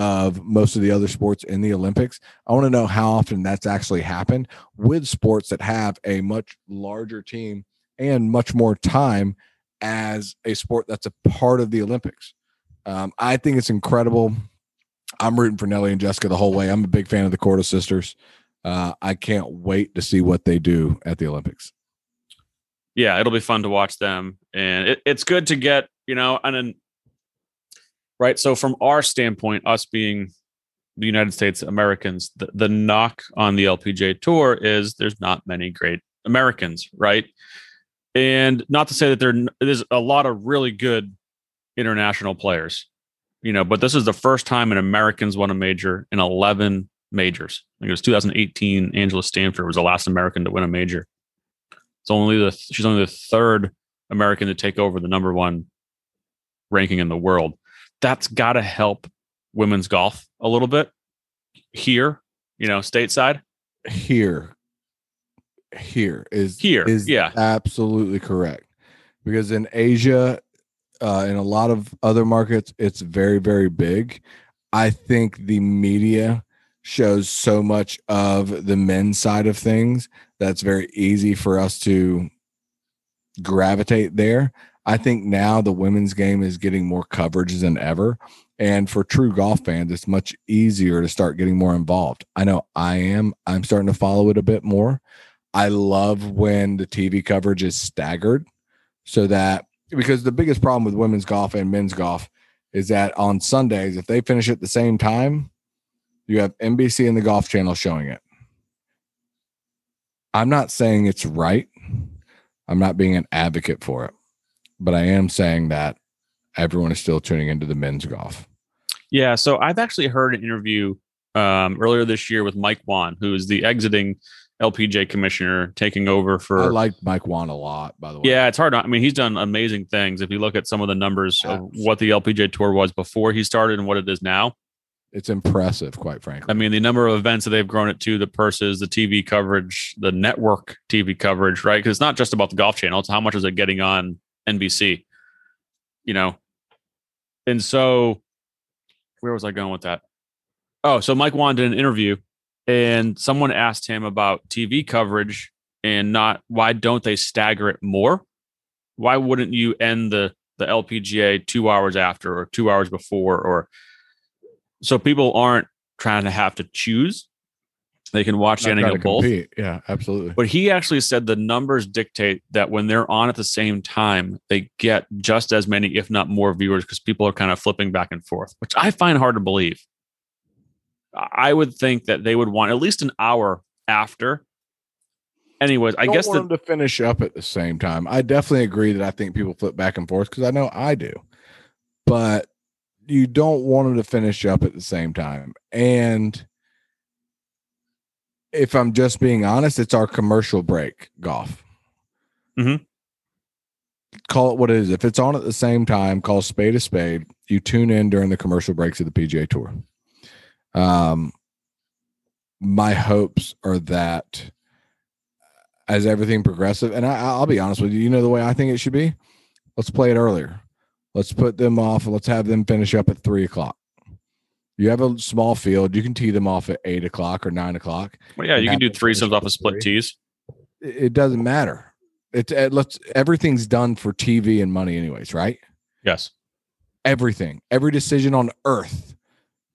of most of the other sports in the Olympics, I want to know how often that's actually happened with sports that have a much larger team and much more time as a sport that's a part of the Olympics. Um, I think it's incredible. I'm rooting for Nelly and Jessica the whole way. I'm a big fan of the Korda sisters. Uh, I can't wait to see what they do at the Olympics. yeah, it'll be fun to watch them. And it, it's good to get, you know, and right. So, from our standpoint, us being the United States Americans, the, the knock on the LPGA Tour is there's not many great Americans, right? And not to say that there there's a lot of really good international players, you know, but this is the first time an Americans won a major in 11 majors. I think it was 2018. Angela Stanford was the last American to win a major. It's only the she's only the third American to take over the number one ranking in the world. That's got to help women's golf a little bit here, you know, stateside. here here is Here, is yeah. absolutely correct because in asia uh in a lot of other markets it's very very big i think the media shows so much of the men's side of things that's very easy for us to gravitate there. I think now the women's game is getting more coverage than ever. And for true golf fans, it's much easier to start getting more involved. I know I am. I'm starting to follow it a bit more. I love when the TV coverage is staggered so that because the biggest problem with women's golf and men's golf is that on Sundays, if they finish at the same time, you have NBC and the Golf Channel showing it. I'm not saying it's right. I'm not being an advocate for it, but I am saying that everyone is still tuning into the men's golf. Yeah. So I've actually heard an interview um, earlier this year with Mike Whan, who is the exiting LPGA commissioner taking over for. I like Mike Whan a lot, by the way. Yeah, it's hard. I mean, he's done amazing things. If you look at some of the numbers of what the LPGA tour was before he started and what it is now, it's impressive, quite frankly. I mean, the number of events that they've grown it to, the purses, the TV coverage, the network TV coverage, right? Because it's not just about the golf channel; it's how much is it getting on NBC, you know. And so, where was I going with that? Oh, so Mike Whan did an interview and someone asked him about TV coverage and not why don't they stagger it more? Why wouldn't you end the the LPGA two hours after or two hours before or so people aren't trying to have to choose. They can watch the ending of both. Yeah, absolutely. But he actually said the numbers dictate that when they're on at the same time, they get just as many, if not more, viewers because people are kind of flipping back and forth, which I find hard to believe. I would think that they would want at least an hour after. Anyways, I, I guess want the, them to finish up at the same time. I definitely agree that I think people flip back and forth because I know I do, but you don't want them to finish up at the same time. And if I'm just being honest, it's our commercial break golf. Mhm. Call it what it is. If it's on at the same time, call spade a spade. You tune in during the commercial breaks of the PGA Tour. Um, my hopes are that as everything progressive, and I, I'll be honest with you, you know the way I think it should be. Let's play it earlier. Let's put them off. Let's have them finish up at three o'clock. You have a small field. You can tee them off at eight o'clock or nine o'clock. well, yeah, you can do threesomes off of split three. tees. It, it doesn't matter. It's it, let's everything's done for TV and money, anyways, right? Yes. Everything, every decision on earth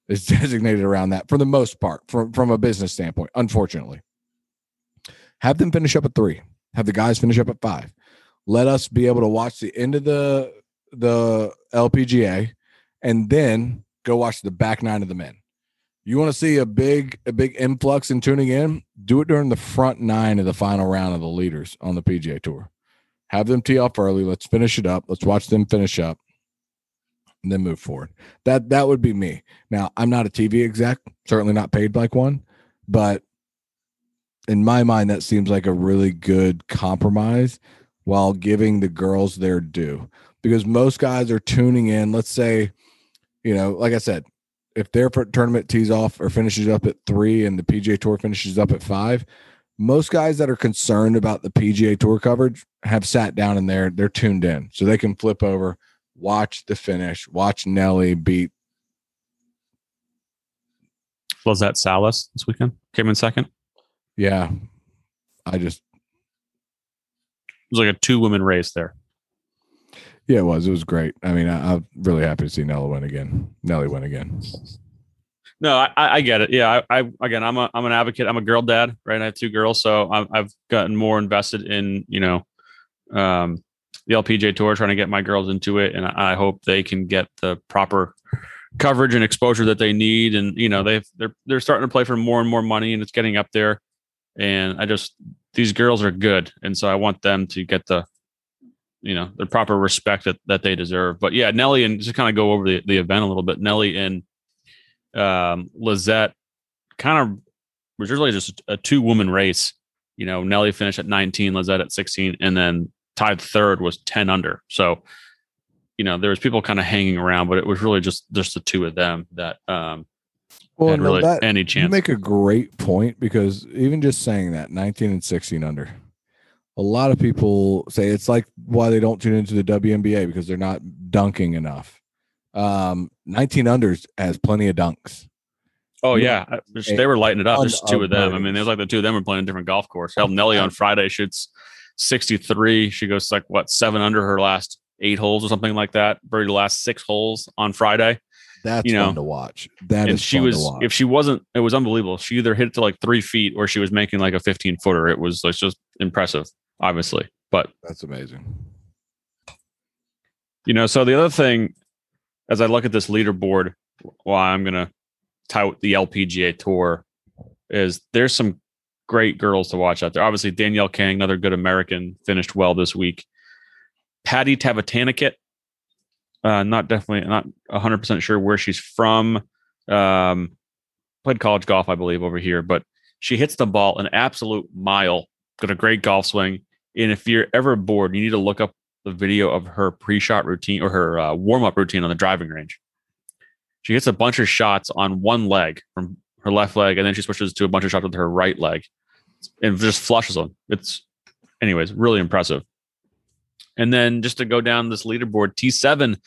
is *laughs* designated around that for the most part, from from a business standpoint. Unfortunately, have them finish up at three. Have the guys finish up at five. Let us be able to watch the end of the the LPGA, and then go watch the back nine of the men. You want to see a big a big influx in tuning in? Do it during the front nine of the final round of the leaders on the PGA Tour. Have them tee off early. Let's finish it up. Let's watch them finish up, and then move forward. That that would be me. Now I'm not a TV exec, certainly not paid like one, but in my mind, that seems like a really good compromise while giving the girls their due because most guys are tuning in. Let's say, you know, like I said, if their tournament tees off or finishes up at three and the PGA Tour finishes up at five, most guys that are concerned about the PGA Tour coverage have sat down and they're they're tuned in, so they can flip over, watch the finish, watch Nelly beat. Was that Salas this weekend? Came in second. Yeah, I just it was like a two women race there. Yeah, it was it was great. I mean, I, I'm really happy to see Nelly win again. Nelly win again. No, I, I I get it. Yeah, I, I again, I'm a I'm an advocate. I'm a girl dad, right? I have two girls, so I've, I've gotten more invested in you know, um, the LPGA tour, trying to get my girls into it, and I hope they can get the proper coverage and exposure that they need. And you know, they they're they're starting to play for more and more money, and it's getting up there. And I just these girls are good, and so I want them to get the you know the proper respect that that they deserve. But yeah, Nelly and just kind of go over the, the event a little bit. Nelly and um, Lizette kind of was really just a two woman race. You know, Nelly finished at 19, Lizette at 16, and then tied third was 10 under. So, you know, there was people kind of hanging around, but it was really just just the two of them that um had no, really that- any chance. You make a great point because even just saying that 19 and 16 under, a lot of people say it's like why they don't tune into the WNBA because they're not dunking enough. Um, 19 unders has plenty of dunks. oh yeah. they were lighting it up. There's two of them. I mean, there's like the two of them were playing a different golf course. Hell, *laughs* Nelly on Friday shoots 63. She goes like what seven under her last eight holes or something like that. The last six holes on Friday. That's You know, fun to watch. That and she fun was to watch. if she wasn't it was unbelievable she either hit it to like three feet or she was making like a 15 footer it was like just impressive obviously but That's amazing. you know so the other thing as i look at this leaderboard why i'm gonna tout the lpga tour is there's some great girls to watch out there. Obviously danielle kang another good american finished well this week. Patty tavatanakit uh not definitely not 100% sure where she's from. Um played college golf i believe over here but she hits the ball an absolute mile got a great golf swing and if you're ever bored you need to look up the video of her pre-shot routine or her uh, warm-up routine on the driving range. She hits a bunch of shots on one leg from her left leg, and then she switches to a bunch of shots with her right leg, and just flushes them. It's, anyways, really impressive. And then just to go down this leaderboard, T7,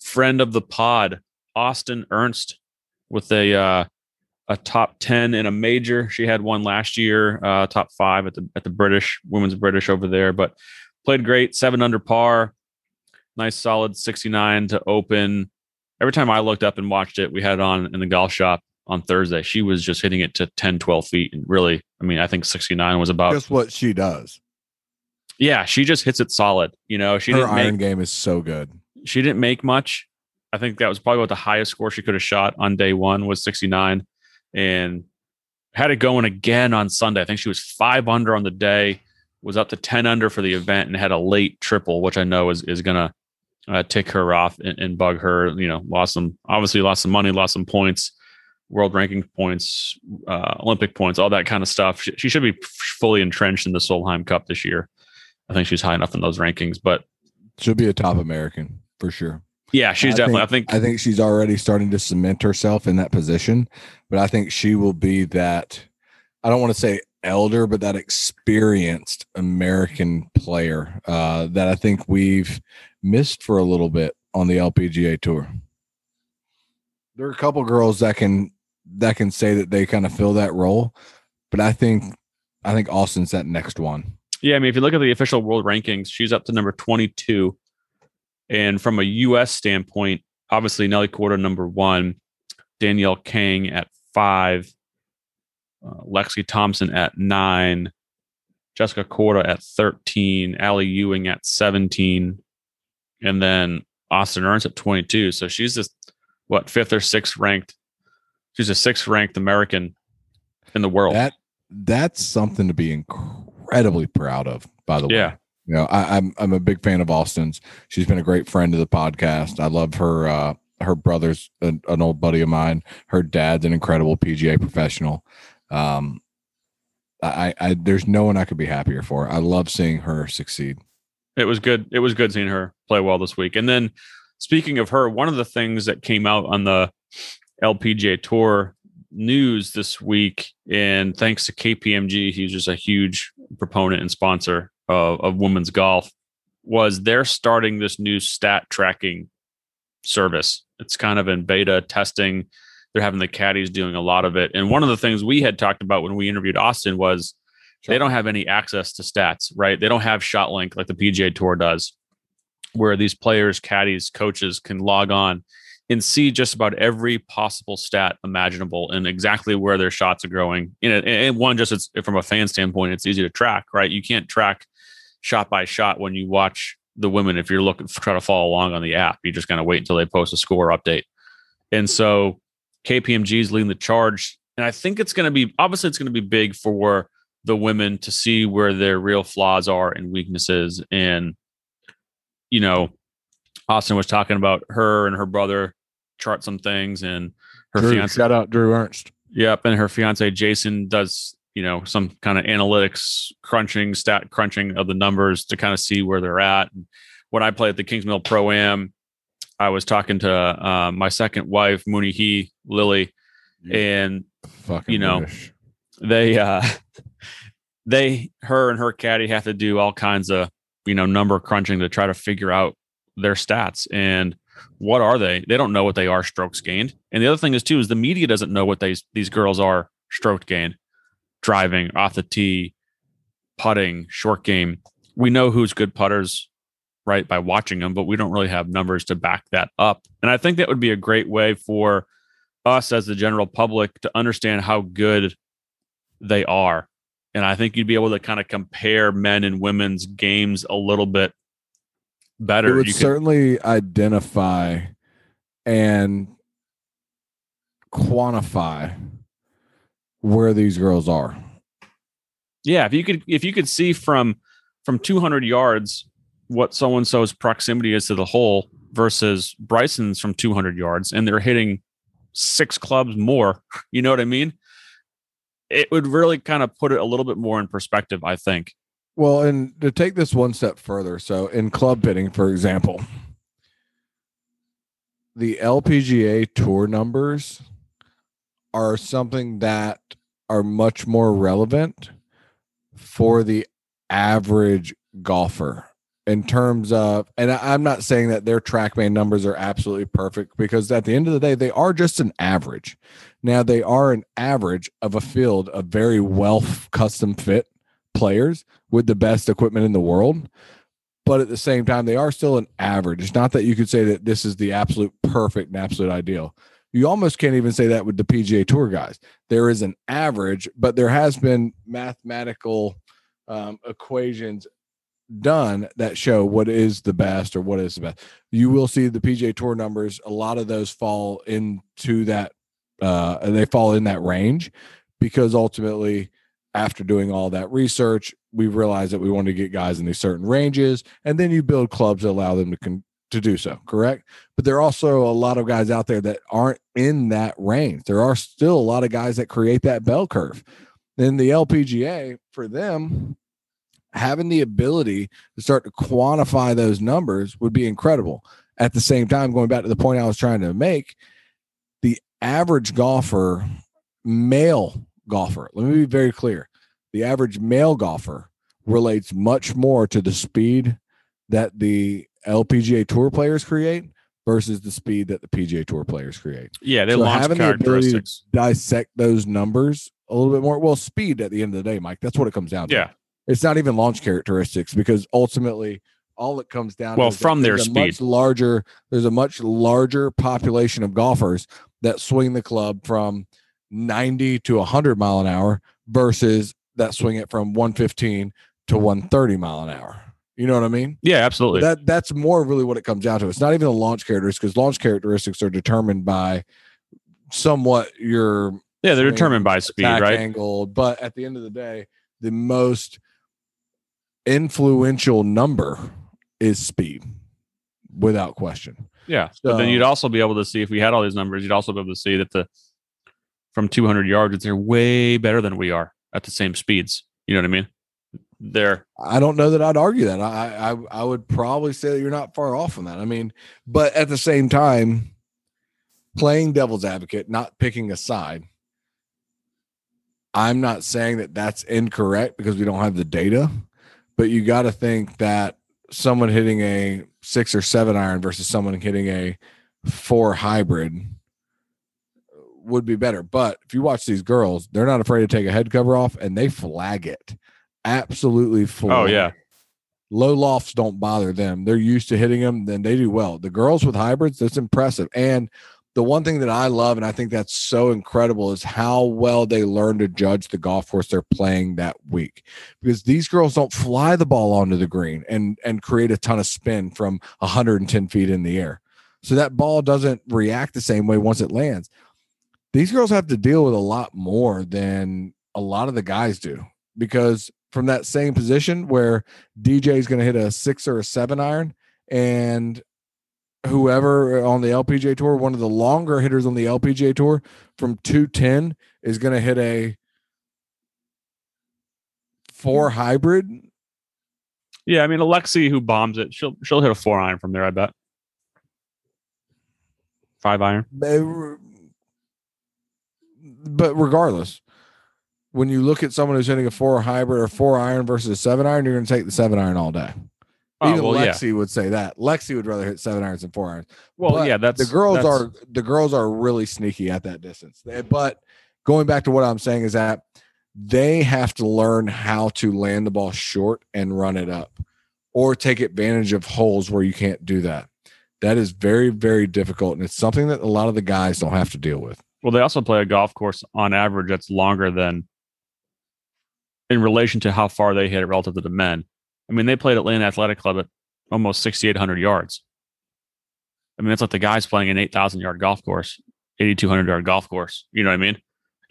friend of the pod, Austin Ernst, with a uh, a top ten in a major. She had one last year, uh, top five at the at the British women's British over there, but played great, seven under par, nice solid 69 to open. Every time I looked up and watched it, we had on in the golf shop on Thursday. She was just hitting it to 10, 12 feet. And really, I mean, I think 69 was about, Just what she does. yeah, she just hits it solid. You know, she Her didn't iron make, game is so good. she didn't make much. I think that was probably what the highest score she could have shot on day one was 69 and had it going again on Sunday. I think she was five under on the day, was up to 10 under for the event and had a late triple, which I know is, is going to uh, tick her off and, and bug her. You know, lost some, obviously lost some money, lost some points, world ranking points, uh, Olympic points, all that kind of stuff. She, she should be fully entrenched in the Solheim Cup this year. I think she's high enough in those rankings, but She'll be a top American for sure. Yeah, she's I definitely, I think, I think she's already starting to cement herself in that position, but I think she will be that. I don't want to say elder, but that experienced American player uh, that I think we've missed for a little bit on the LPGA tour. There are a couple girls that can that can say that they kind of fill that role, but I think I think Austin's that next one. Yeah, I mean, if you look at the official world rankings, she's up to number 22. And from a U.S. standpoint, obviously Nelly Korda number one, Danielle Kang at five, uh, Lexi Thompson at nine, Jessica Korda at 13, Ally Ewing at 17, and then Austin Ernst at 22. So she's just what fifth or sixth ranked. She's a sixth ranked American in the world. That that's something to be incredibly proud of. By the way, yeah, you know I, I'm I'm a big fan of Austin's. She's been a great friend of the podcast. I love her. Uh, her brother's an, an old buddy of mine. Her dad's an incredible PGA professional. Um, I, I there's no one I could be happier for. I love seeing her succeed. it was good. It was good seeing her play well this week. And then speaking of her, one of the things that came out on the LPGA Tour news this week, and thanks to KPMG, he's just a huge proponent and sponsor of, of women's golf, was they're starting this new stat tracking service. It's kind of in beta testing. They're having the caddies doing a lot of it. And one of the things we had talked about when we interviewed Austin was they don't have any access to stats, right? They don't have ShotLink like the PGA Tour does, where these players, caddies, coaches can log on and see just about every possible stat imaginable and exactly where their shots are growing. And, and one, just it's from a fan standpoint, it's easy to track, right? You can't track shot by shot when you watch the women if you're looking try to follow along on the app. You're just kind of wait until they post a score update. And so KPMG is leading the charge. And I think it's going to be obviously it's going to be big for the women to see where their real flaws are and weaknesses. And, you know, Austin was talking about her and her brother chart some things and her Drew, fiance. shout out Drew Ernst. Yep. And her fiance, Jason, does, you know, some kind of analytics crunching, stat crunching of the numbers to kind of see where they're at. And when I played at the Kingsmill Pro Am, I was talking to uh, my second wife, Muni He, Lily, and Fucking You know, British. they uh *laughs* they her and her caddy have to do all kinds of you know number crunching to try to figure out their stats. And what are they? They don't know what they are strokes gained. And the other thing is too is the media doesn't know what these these girls are stroke gained driving off the tee putting short game we know who's good putters, right, by watching them, but we don't really have numbers to back that up. And I think that would be a great way for us as the general public to understand how good they are. And I think you'd be able to kind of compare men and women's games a little bit better. It would You could- certainly identify and quantify where these girls are. Yeah, if you could if you could see from from 200 yards what so and so's proximity is to the hole versus Bryson's from 200 yards and they're hitting six clubs more, *laughs* you know what I mean? It would really kind of put it a little bit more in perspective, I think. Well, and to take this one step further, so in club fitting, for example, the LPGA tour numbers are something that are much more relevant for the average golfer in terms of, and I'm not saying that their TrackMan numbers are absolutely perfect because at the end of the day, they are just an average. Now, they are an average of a field of very well custom fit players with the best equipment in the world. But at the same time, they are still an average. It's not that you could say that this is the absolute perfect and absolute ideal. You almost can't even say that with the PGA Tour guys. There is an average, but there has been mathematical um, equations done that show what is the best or what is the best. You will see the PGA Tour numbers. A lot of those fall into that. Uh, they fall in that range because ultimately after doing all that research, we realized that we wanted to get guys in these certain ranges, and then you build clubs that allow them to con- to do so. Correct, but there are also a lot of guys out there that aren't in that range. There are still a lot of guys that create that bell curve. Then the LPGA for them having the ability to start to quantify those numbers would be incredible. At the same time, going back to the point I was trying to make, the average golfer, male golfer, let me be very clear. The average male golfer relates much more to the speed that the LPGA tour players create versus the speed that the PGA tour players create. Yeah, they So launch having the ability to- characteristics. Dissect those numbers a little bit more. Well, speed at the end of the day, Mike, that's what it comes down to. Yeah. It's not even launch characteristics because ultimately all it comes down Well, to is from their a much speed. larger there's a much larger population of golfers that swing the club from 90 to 100 mile an hour versus that swing it from 115 to 130 mile an hour. You know what I mean? Yeah, absolutely. That that's more really what it comes down to. It's not even the launch characteristics because launch characteristics are determined by somewhat your yeah, they're determined by speed, right? angle. But at the end of the day, the most influential number is speed, without question. Yeah. but then you'd also be able to see if we had all these numbers, you'd also be able to see that the from 200 yards, they're way better than we are at the same speeds. You know what I mean? They're I don't know that I'd argue that. I, I I would probably say that you're not far off from that. I mean, but at the same time, playing devil's advocate, not picking a side. I'm not saying that that's incorrect because we don't have the data, but you got to think that someone hitting a six or seven iron versus someone hitting a four hybrid would be better. But if you watch these girls, they're not afraid to take a head cover off and they flag it. Absolutely flag. oh yeah. Low lofts don't bother them. They're used to hitting them, then they do well. The girls with hybrids, that's impressive. And the one thing that I love, and I think that's so incredible, is how well they learn to judge the golf course they're playing that week. Because these girls don't fly the ball onto the green and and create a ton of spin from 110 feet in the air. So that ball doesn't react the same way once it lands. These girls have to deal with a lot more than a lot of the guys do because from that same position where DJ is going to hit a six or a seven iron, and whoever on the LPGA tour, one of the longer hitters on the LPGA tour from 210 is going to hit a four hybrid. Yeah. I mean, Alexi who bombs it, she'll she'll hit a four iron from there, I bet. Five iron. But regardless, when you look at someone who's hitting a four hybrid or four iron versus a seven iron, you're going to take the seven iron all day. Oh, Even well, yeah. Lexi would say that. Lexi would rather hit seven irons than four irons. Well, But yeah, that's the girls that's- are the girls are really sneaky at that distance. They- But going back to what I'm saying is that they have to learn how to land the ball short and run it up or take advantage of holes where you can't do that. That is very, very difficult. And it's something that a lot of the guys don't have to deal with. Well, they also play a golf course on average that's longer than in relation to how far they hit it relative to the men. I mean, they played Atlanta Athletic Club at almost 6,800 yards. I mean, it's like the guys playing an 8,000 yard golf course, 8,200 yard golf course. You know what I mean?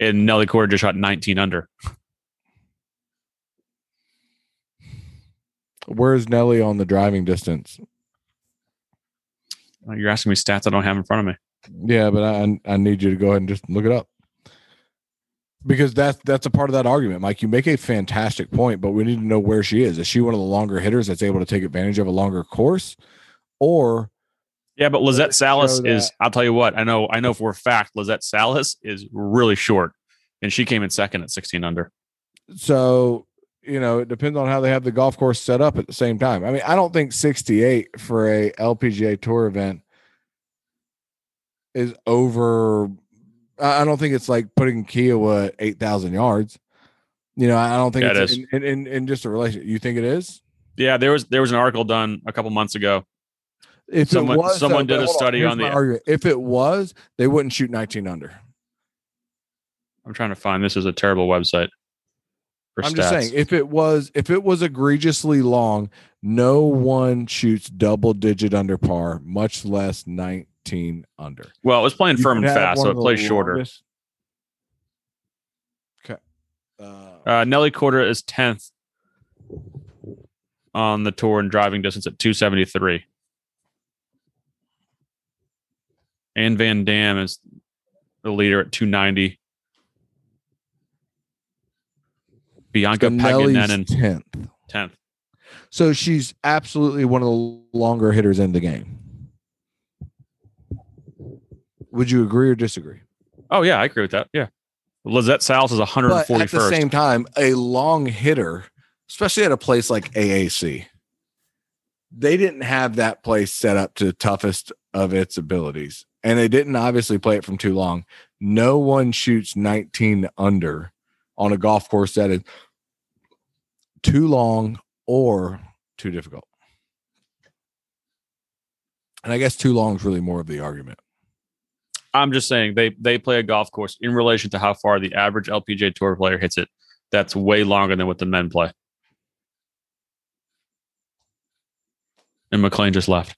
And Nelly Korda just shot 19 under. Where's Nelly on the driving distance? You're asking me stats I don't have in front of me. Yeah, but I I need you to go ahead and just look it up. Because that's that's a part of that argument, Mike. You make a fantastic point, but we need to know where she is. Is she one of the longer hitters that's able to take advantage of a longer course, or yeah, but Lizette Salas is. I'll tell you what. I know. I know for a fact Lizette Salas is really short, and she came in second at 16 under. So you know, it depends on how they have the golf course set up at the same time. I mean, I don't think 68 for a LPGA Tour event is over. I don't think it's like putting Kiawah at 8,000 yards. You know, I don't think yeah, it's it in, in, in, just a relation. You think it is? Yeah, there was there was an article done a couple months ago. If someone, was, someone did a study on, on the argument. If it was, they wouldn't shoot 19 under. I'm trying to find this is a terrible website. I'm stats. just saying, if it was if it was egregiously long, no one shoots double digit under par, much less 19 under. Well, it was playing you firm and fast, so it plays shorter. Okay. Uh, uh, Nelly Korda is 10th on the tour in driving distance at 273. And Van Dam is the leader at 290. Bianca Pagdanganan, tenth. Tenth. So she's absolutely one of the longer hitters in the game. Would you agree or disagree? Oh yeah, I agree with that. Yeah. Lizette Salas is 141st. But at the same time, a long hitter, especially at a place like AAC, they didn't have that place set up to the toughest of its abilities. And they didn't obviously play it from too long. No one shoots 19 under on a golf course that is too long or too difficult. And I guess too long is really more of the argument. I'm just saying they they play a golf course in relation to how far the average LPGA Tour player hits it. That's way longer than what the men play. And McLean just left.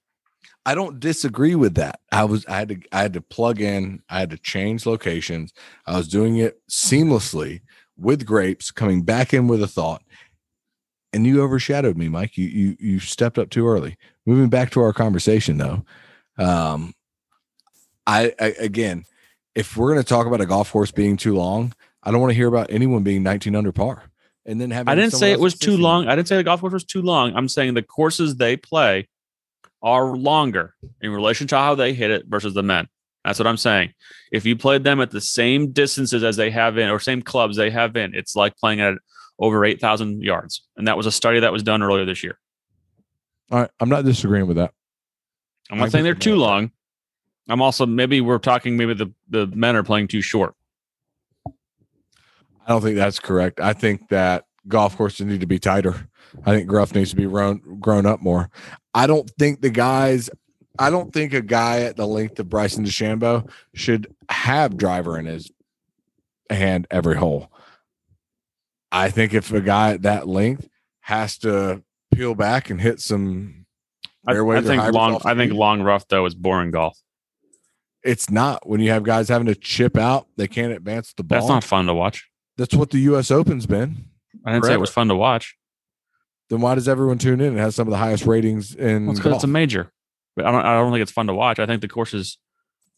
I don't disagree with that. I was I had to I had to plug in, I had to change locations. I was doing it seamlessly with grapes, coming back in with a thought, and you overshadowed me, Mike. You you you stepped up too early. Moving back to our conversation though, um, I, I again, if we're going to talk about a golf course being too long, I don't want to hear about anyone being 19 under par. And then having I didn't say it was too long. I didn't say the golf course was too long. I'm saying the courses they play are longer in relation to how they hit it versus the men. That's what I'm saying. If you played them at the same distances as they have in, or same clubs they have in, it's like playing at over 8,000 yards. And that was a study that was done earlier this year. All right. I'm not disagreeing with that. I'm not saying they're too long. I'm also, maybe we're talking, maybe the, the men are playing too short. I don't think that's correct. I think that golf courses need to be tighter. I think Gruff needs to be grown grown up more. I don't think the guys I don't think a guy at the length of Bryson DeChambeau should have driver in his hand every hole. I think if a guy at that length has to peel back and hit some I, I think long I think long rough though is boring golf. It's not when you have guys having to chip out, they can't advance the ball. That's not fun to watch. That's what the US Open's been. I didn't forever. say it was fun to watch. Then why does everyone tune in? It has some of the highest ratings in because it's a major. But I don't. I don't think it's fun to watch. I think the courses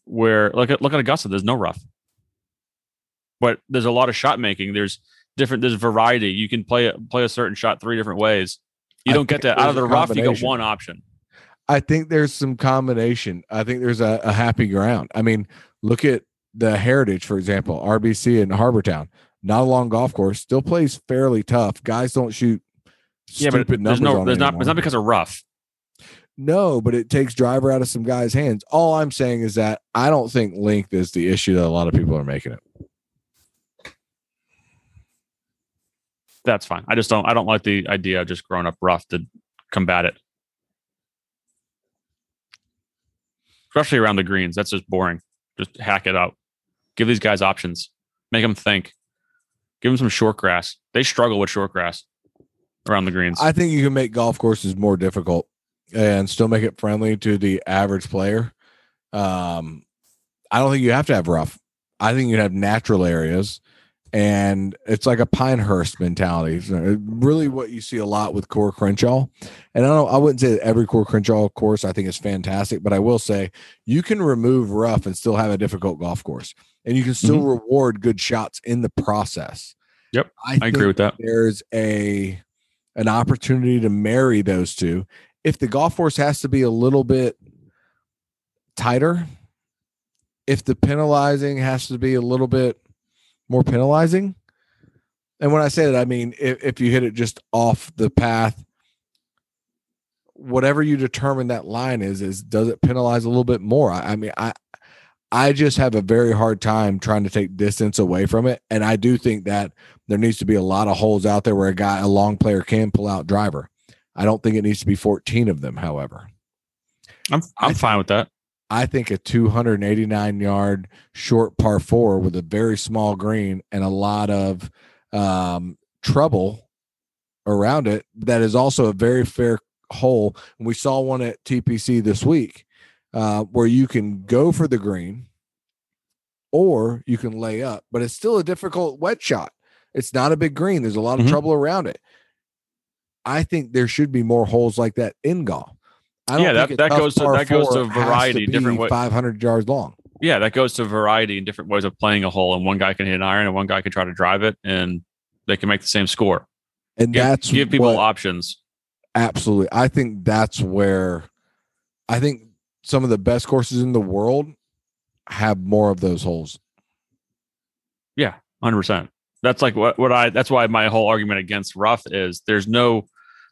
where look at look at Augusta. There's no rough, but there's a lot of shot making. There's different. There's variety. You can play play a certain shot three different ways. You don't get that out of the rough. You get one option. I think there's some combination. I think there's a, a happy ground. I mean, look at the Heritage, for example, RBC in Harbour Town. Not a long golf course, still plays fairly tough. Guys don't shoot yeah, but there's no, there's not, it's not because of rough. No, but it takes driver out of some guys' hands. All I'm saying is that I don't think length is the issue that a lot of people are making it. that's fine. I just don't I don't like the idea of just growing up rough to combat it. Especially around the greens. That's just boring. Just hack it out. Give these guys options. Make them think. Give them some short grass. They struggle with short grass around the greens. I think you can make golf courses more difficult and still make it friendly to the average player. Um, I don't think you have to have rough. I think you have natural areas, and it's like a Pinehurst mentality. So really, what you see a lot with Coore Crenshaw, and I don't. I wouldn't say that every Coore Crenshaw course I think is fantastic, but I will say you can remove rough and still have a difficult golf course, and you can still Mhm. reward good shots in the process. Yep, I, I agree with that. There's a an opportunity to marry those two. If the golf course has to be a little bit tighter, if the penalizing has to be a little bit more penalizing, and when I say that, I mean if, if you hit it just off the path, whatever you determine that line is, is does it penalize a little bit more? I, I mean, I I just have a very hard time trying to take distance away from it, and I do think that there needs to be a lot of holes out there where a guy, a long player, can pull out driver. I don't think it needs to be 14 of them, however. I'm I'm fine with that. I think a 289 yard short par four with a very small green and a lot of um, trouble around it, that is also a very fair hole. And we saw one at TPC this week uh, where you can go for the green or you can lay up, but it's still a difficult wet shot. It's not a big green, there's a lot of Mhm. trouble around it. I think there should be more holes like that in golf. I Yeah, that- that goes to- that goes to a variety, be different wa- 500 yards long. Yeah, that goes to variety and different ways of playing a hole. And one guy can hit an iron, and one guy can try to drive it, and they can make the same score. And Give, that's give people what- options. absolutely. I think that's where I think some of the best courses in the world have more of those holes. Yeah, hundred percent. That's like what what I. That's why my whole argument against rough is there's no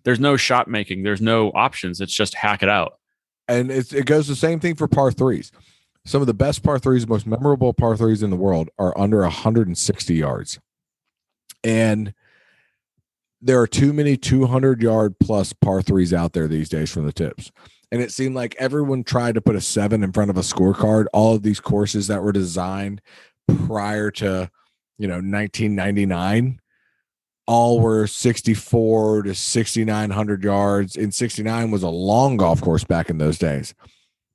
there's no shot making. There's no options. It's just hack it out. And it goes the same thing for par threes. Some of the best par threes, most memorable par threes in the world are under 160 yards. And there are too many 200 yard plus par threes out there these days from the tips. And it seemed like everyone tried to put a seven in front of a scorecard. All of these courses that were designed prior to, you know, 1999 all were 64 to 6900 yards and 69 was a long golf course back in those days.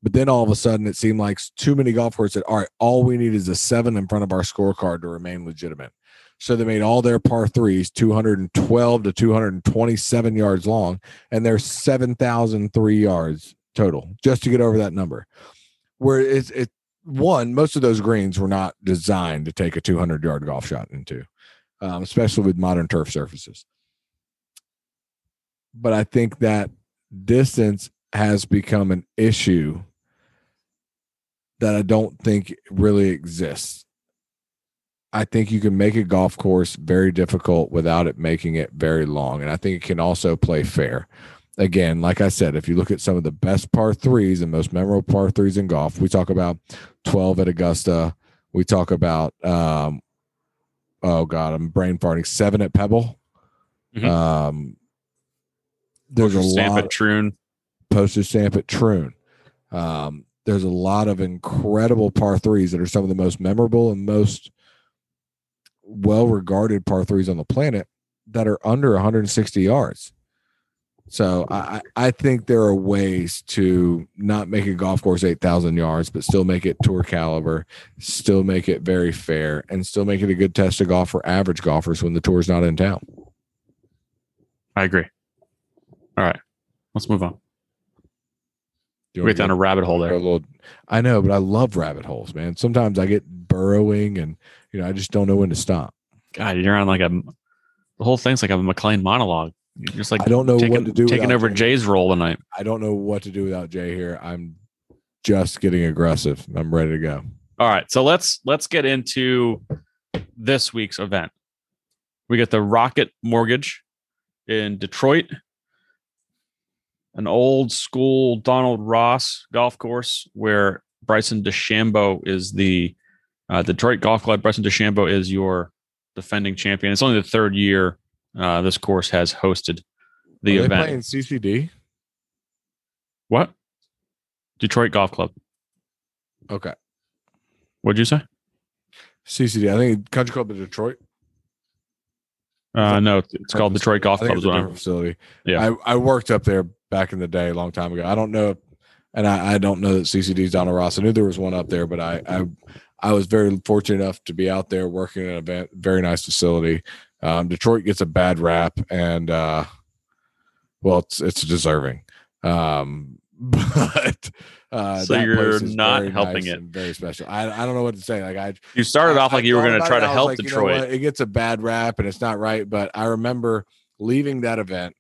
But then all of a sudden it seemed like too many golf courses said all right all we need is a seven in front of our scorecard to remain legitimate. So they made all their par threes 212 to 227 yards long and they're 7003 yards total just to get over that number. Where it's it one most of those greens were not designed to take a 200 yard golf shot into um, especially with modern turf surfaces. But I think that distance has become an issue that I don't think really exists. I think you can make a golf course very difficult without it making it very long. And I think it can also play fair. Again, like I said, if you look at some of the best par threes and most memorable par threes in golf, we talk about 12 at Augusta. We talk about um, oh god, I'm brain farting. Seven at Pebble. Mhm. Um, there's a stamp lot at Troon. postage stamp at Troon. Um, there's a lot of incredible par threes that are some of the most memorable and most well regarded par threes on the planet that are under 160 yards. So I, I think there are ways to not make a golf course 8,000 yards, but still make it tour caliber, still make it very fair, and still make it a good test of golf for average golfers when the tour's not in town. I agree. All right, let's move on. Do you We get down a rabbit hole a there. little, I know, but I love rabbit holes, man. Sometimes I get burrowing and you know, I just don't know when to stop. God, you're on like a the whole thing's like a McLean monologue. You're just like I don't know taking, what to do. taking over Jay. Jay's role tonight. I don't know what to do without Jay here. I'm just getting aggressive. I'm ready to go. All right, so let's let's get into this week's event. We get the Rocket Mortgage in Detroit, an old school Donald Ross golf course where Bryson DeChambeau is the uh, Detroit Golf Club. Bryson DeChambeau is your defending champion. It's only the third year uh, this course has hosted the Are event. playing CCD? What? Detroit Golf Club. Okay. What'd you say? CCD. I think Country Club of Detroit. Uh, no, it's called Detroit Golf Club. it's facility. Yeah. I, I worked up there back in the day, a long time ago. I don't know, and I, I don't know that CCD's Donald Ross. I knew there was one up there, but I, I I was very fortunate enough to be out there working an event, very nice facility. Um, Detroit gets a bad rap, and uh, well, it's it's deserving. Um, *laughs* but uh, So you're not very helping nice it. very special. I, I don't know what to say. Like I You started I- off like I you were going to try to help like, you know Detroit. It gets a bad rap and it's not right. But I remember leaving that event.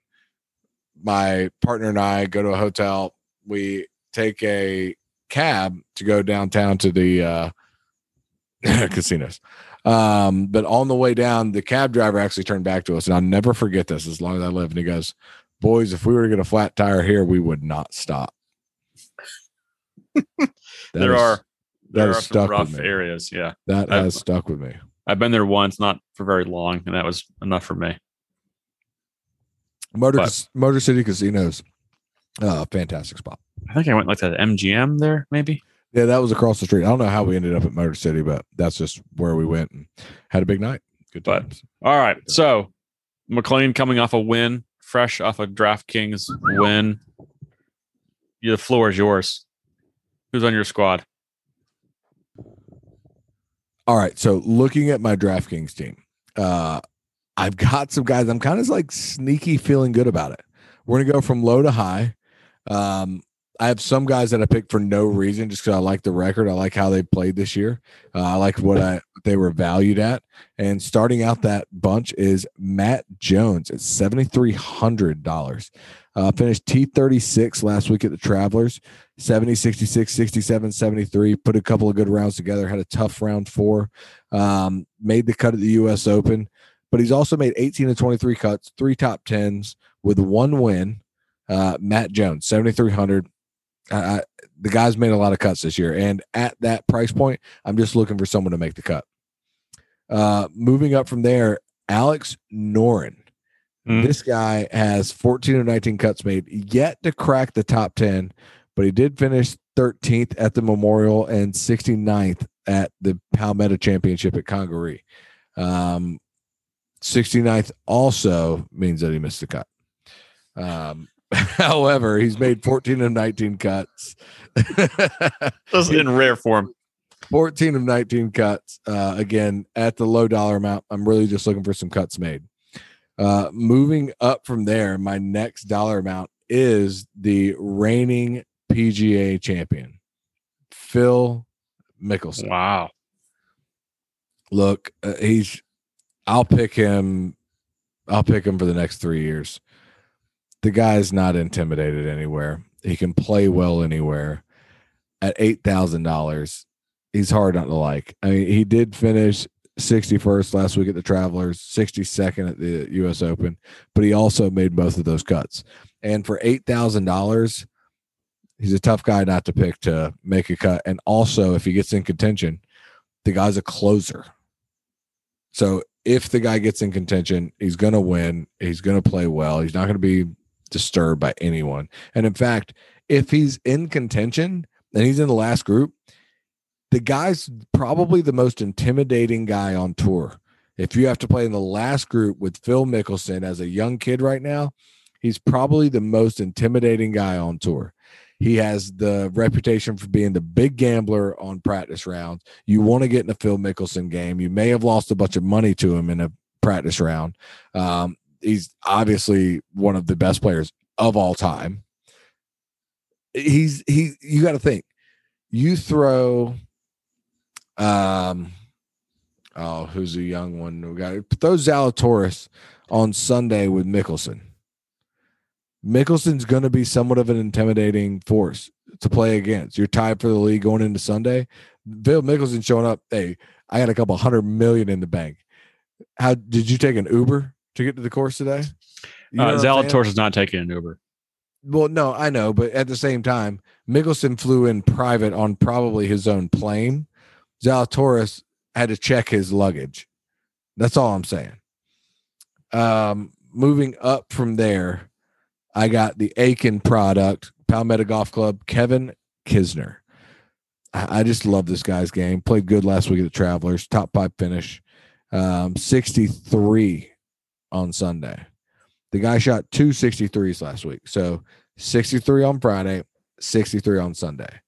My partner and I go to a hotel. We take a cab to go downtown to the uh, *laughs* casinos. Um, but on the way down, the cab driver actually turned back to us, and I'll never forget this as long as I live. And he goes, "Boys, if we were to get a flat tire here, we would not stop." *laughs* There is- are there are some rough areas. Yeah, that I've- has stuck with me. I've been there once, not for very long, and that was enough for me. Motor But- Motor City Casinos, uh, fantastic spot. I think I went like to the MGM there, maybe. Yeah, that was across the street. I don't know how we ended up at Motor City, but that's just where we went and had a big night. Good But- All right, so McLean coming off a win, fresh off a DraftKings win. The floor is yours. Who's on your squad? All right. So looking at my DraftKings team, uh, I've got some guys. I'm kind of like sneaky feeling good about it. We're gonna go from low to high. Um, I have some guys that I picked for no reason, just because I like the record. I like how they played this year. Uh, I like what I they were valued at. And starting out that bunch is Matt Jones at seventy three hundred dollars. Uh, finished T thirty six last week at the Travelers. 70, 66, 67, 73. Put a couple of good rounds together. Had a tough round four. Um, made the cut at the U.S. Open, but he's also made 18 to 23 cuts, three top tens with one win. Uh, Matt Jones, 7,300. I, the guy's made a lot of cuts this year, and at that price point, I'm just looking for someone to make the cut. Uh, moving up from there, Alex Noren. Hmm. This guy has 14 of 19 cuts made, yet to crack the top 10, but he did finish 13th at the Memorial and 69th at the Palmetto Championship at Congaree. Um, 69th also means that he missed the cut. Um, *laughs* however, he's made 14 of 19 cuts. *laughs* This is in rare form. 14 of 19 cuts. Uh, again, at the low dollar amount, I'm really just looking for some cuts made. Uh, moving up from there, my next dollar amount is the reigning PGA champion, Phil Mickelson. Wow. Look, uh, he's, I'll pick him, I'll pick him for the next three years. The guy's not intimidated anywhere. He can play well anywhere. At $8,000, he's hard not to like. I mean, he did finish 61st last week at the Travelers, 62nd at the US Open, but he also made both of those cuts. And for $8,000, he's a tough guy not to pick to make a cut. And also, if he gets in contention, the guy's a closer. So if the guy gets in contention, he's going to win. He's going to play well. He's not going to be disturbed by anyone. And in fact, if he's in contention and he's in the last group, the guy's probably the most intimidating guy on tour. If you have to play in the last group with Phil Mickelson as a young kid right now, he's probably the most intimidating guy on tour. He has the reputation for being the big gambler on practice rounds. You want to get in a Phil Mickelson game. You may have lost a bunch of money to him in a practice round. Um, he's obviously one of the best players of all time. He's he. You got to think. You throw. Um. Oh, who's a young one? We got throw Zalatoris on Sunday with Mickelson. Mickelson's going to be somewhat of an intimidating force to play against. You're tied for the league going into Sunday. Bill Mickelson showing up. Hey, I got a couple hundred million in the bank. How did you take an Uber to get to the course today? You Uh, what I'm saying? Zalatoris is not taking an Uber. Well, no, I know, but at the same time, Mickelson flew in private on probably his own plane. Zalatoris had to check his luggage. That's all I'm saying. Um, moving up from there, I got the Aiken product, Palmetto Golf Club, Kevin Kisner. I, I just love this guy's game. Played good last week at the Travelers, top five finish, um, 63 on Sunday. The guy shot two 63s last week. So 63 on Friday, 63 on Sunday.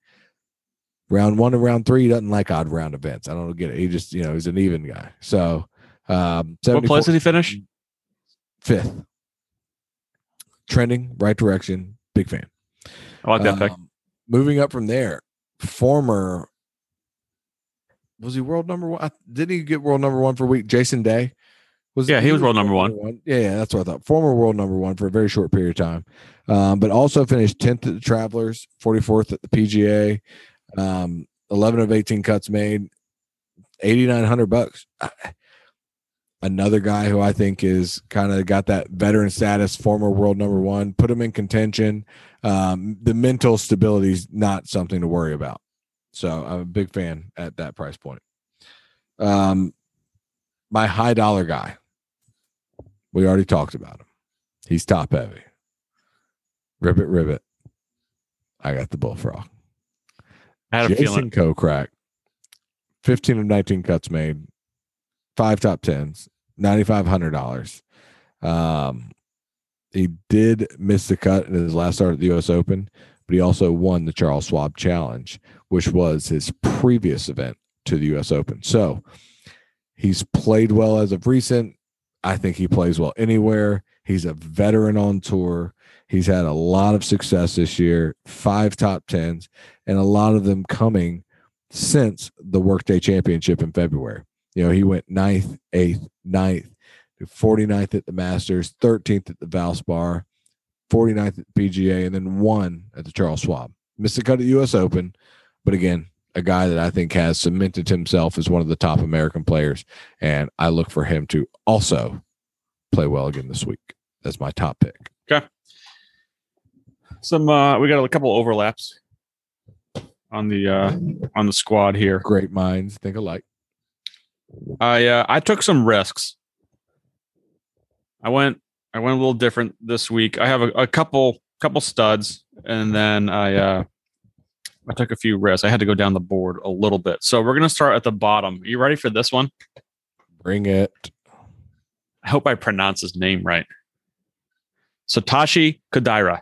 Round one and round three, he doesn't like odd round events. I don't get it. He just, you know, he's an even guy. So, um, What place did he finish? Fifth. Trending right direction. Big fan. I like that pick. Um, moving up from there, former was he world number one? I- Did he get world number one for a week? Jason Day was. Yeah, he was world number one. Yeah, yeah, that's what I thought. Former world number one for a very short period of time, um, but also finished tenth at the Travelers, forty fourth at the PGA, um, eleven of eighteen cuts made, eighty nine hundred bucks. Another guy who I think is kind of got that veteran status, former world number one, put him in contention um, the mental stability is not something to worry about. So I'm a big fan at that price point. Um, my high dollar guy, we already talked about him. He's top heavy. Ribbit, ribbit. I got the bullfrog. I had a feeling. Jason Kokrak, 15 of 19 cuts made, five top tens, $9,500. Um, he did miss the cut in his last start at the U.S. Open, but he also won the Charles Schwab Challenge, which was his previous event to the U.S. Open. So he's played well as of recent. I think he plays well anywhere. He's a veteran on tour. He's had a lot of success this year, five top tens, and a lot of them coming since the Workday Championship in February. You know, he went ninth, eighth, ninth, 49th at the Masters, 13th at the Valspar, 49th at PGA, and then one at the Charles Schwab. Missed the cut at the U.S. Open, but again, a guy that I think has cemented himself as one of the top American players, and I look for him to also play well again this week. That's my top pick. Okay. Some uh we got a couple overlaps on the uh on the squad here. Great minds think alike. I uh I took some risks. I went I went a little different this week. I have a, a couple couple studs and then I uh I took a few risks. I had to go down the board a little bit. So we're gonna start at the bottom. Are you ready for this one? Bring it. I hope I pronounce his name right. Satoshi Kodaira.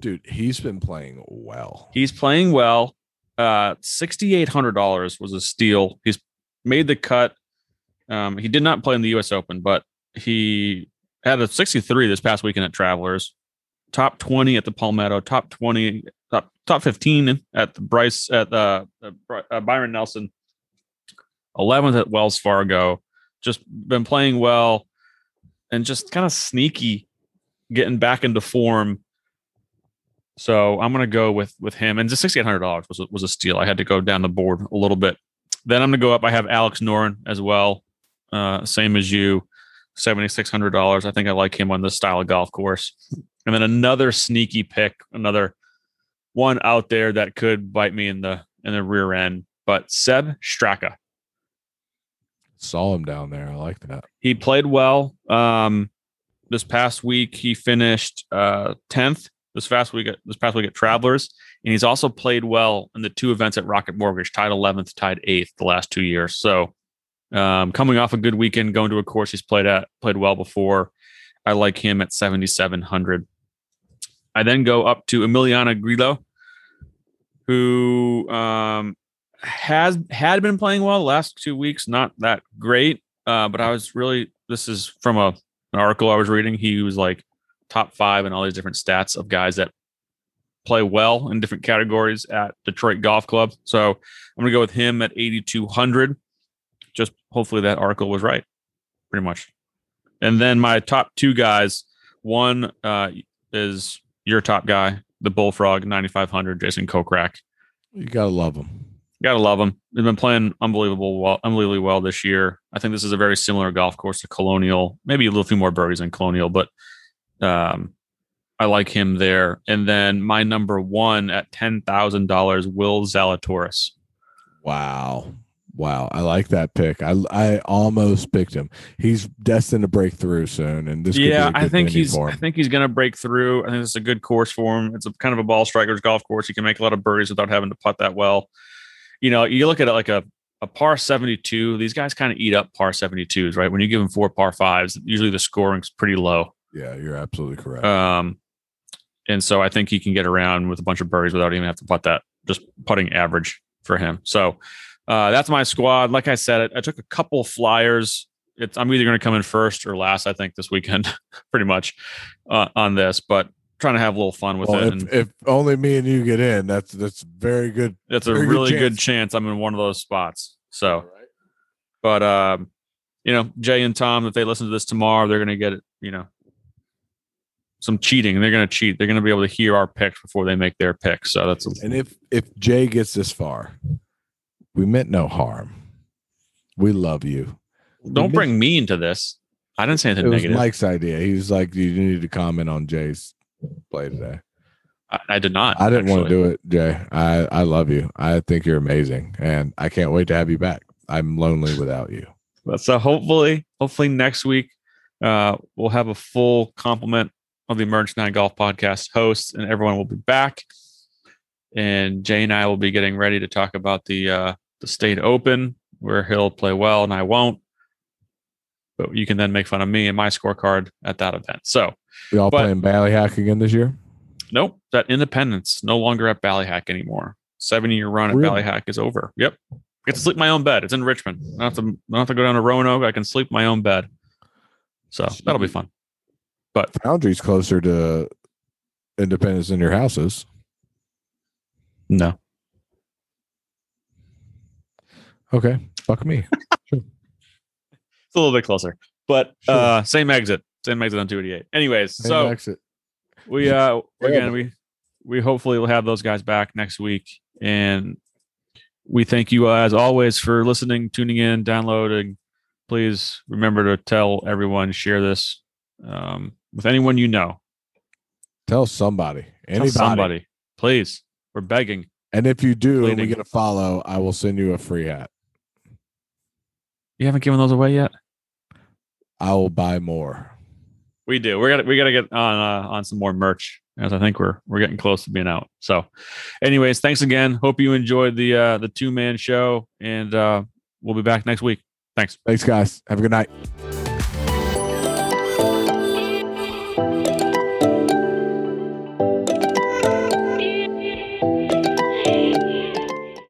Dude, he's been playing well. He's playing well. Uh, sixty eight hundred dollars was a steal. He's made the cut. Um, he did not play in the U.S. Open, but he had a sixty three this past weekend at Travelers. Top twenty at the Palmetto. Top twenty. Top top fifteen at the Bryce at the uh, Byron Nelson. Eleventh at Wells Fargo. Just been playing well, and just kind of sneaky, getting back into form. So I'm gonna go with with him, and just sixty eight hundred dollars was was a steal. I had to go down the board a little bit. Then I'm gonna go up. I have Alex Noren as well, uh, same as you, seventy six hundred dollars. I think I like him on this style of golf course. And then another sneaky pick, another one out there that could bite me in the in the rear end. But Sepp Straka, Saw him down there. I like that. he played well. Um, this past week he finished uh tenth. This past week, at, this past week at Travelers, and he's also played well in the two events at Rocket Mortgage, tied eleventh, tied eighth the last two years. So, um, coming off a good weekend, going to a course he's played at, played well before. I like him at seventy seven hundred. I then go up to Emiliano Grillo, who um, has had been playing well the last two weeks. Not that great, uh, but I was really. This is from a an article I was reading. He was like top five in all these different stats of guys that play well in different categories at Detroit Golf Club. So I'm gonna go with him at 8,200. Just hopefully that article was right, pretty much. And then my top two guys. One uh, is your top guy, the Bullfrog, 9,500, Jason Kokrak. You gotta love him. You Gotta love him. They've been playing unbelievable, well, unbelievably well this year. I think this is a very similar golf course to Colonial. Maybe a little few more birdies than Colonial, but um, I like him there. And then my number one at ten thousand dollars, Will Zalatoris. Wow. Wow, I like that pick. I I almost picked him. He's destined to break through soon, and this. Yeah, I think he's. I think he's going to break through. I think it's a good course for him. It's a kind of a ball striker's golf course. He can make a lot of birdies without having to putt that well. You know, you look at it like a a par 72. These guys kind of eat up par 72s, right? When you give them four par fives, usually the scoring's pretty low. Yeah, you're absolutely correct. Um, and so I think he can get around with a bunch of birdies without even have to putt that. Just putting average for him. So uh, that's my squad. Like I said, I, I took a couple flyers. It's, I'm either going to come in first or last. I think this weekend, *laughs* pretty much uh, on this, but trying to have a little fun with well, it. If, and if only me and you get in, that's that's very good. That's a really good good chance. chance. I'm in one of those spots. So, but um, you know, Jay and Tom, if they listen to this tomorrow, they're going to get it. You know, some cheating. They're going to cheat. They're going to be able to hear our picks before they make their picks. So that's And if if Jay gets this far, we meant no harm. We love you. don't We bring me into this. I didn't say anything It was negative. Mike's idea. He was like, "You need to comment on Jay's play today." I, I did not. I didn't want to do it, Jay. I I love you. I think you're amazing, and I can't wait to have you back. I'm lonely without you. So hopefully, hopefully next week, uh, we'll have a full complement of the Emergency Nine Golf Podcast hosts, and everyone will be back. And Jay and I will be getting ready to talk about the uh, the State Open, where he'll play well and I won't. But you can then make fun of me and my scorecard at that event. So We all But- playing Ballyhack again this year. nope, that Independence no longer at Ballyhack anymore. Seven year run at Really? Ballyhack is over. Yep. I get to sleep in my own bed. It's in Richmond. I don't have to, I don't have to go down to Roanoke. I can sleep my own bed. So that'll be fun. But Foundry's closer to Independence than your houses. No. Okay, fuck me. *laughs* It's a little bit closer. But uh same exit. Same exit on 288. Anyways, Same so exit. we uh again we we hopefully will have those guys back next week. And we thank you uh, as always for listening, tuning in, downloading. Please remember to tell everyone, share this um, with anyone you know. Tell somebody, Tell anybody. somebody. Please. We're begging. And if you do, and we get a follow, I will send you a free hat. You haven't given those away yet? I will buy more. We do. We got we got to get on uh, on some more merch as I think we're we're getting close to being out. So, anyways, thanks again. Hope you enjoyed the uh, the two man show, and uh, we'll be back next week. Thanks. Thanks, guys. Have a good night.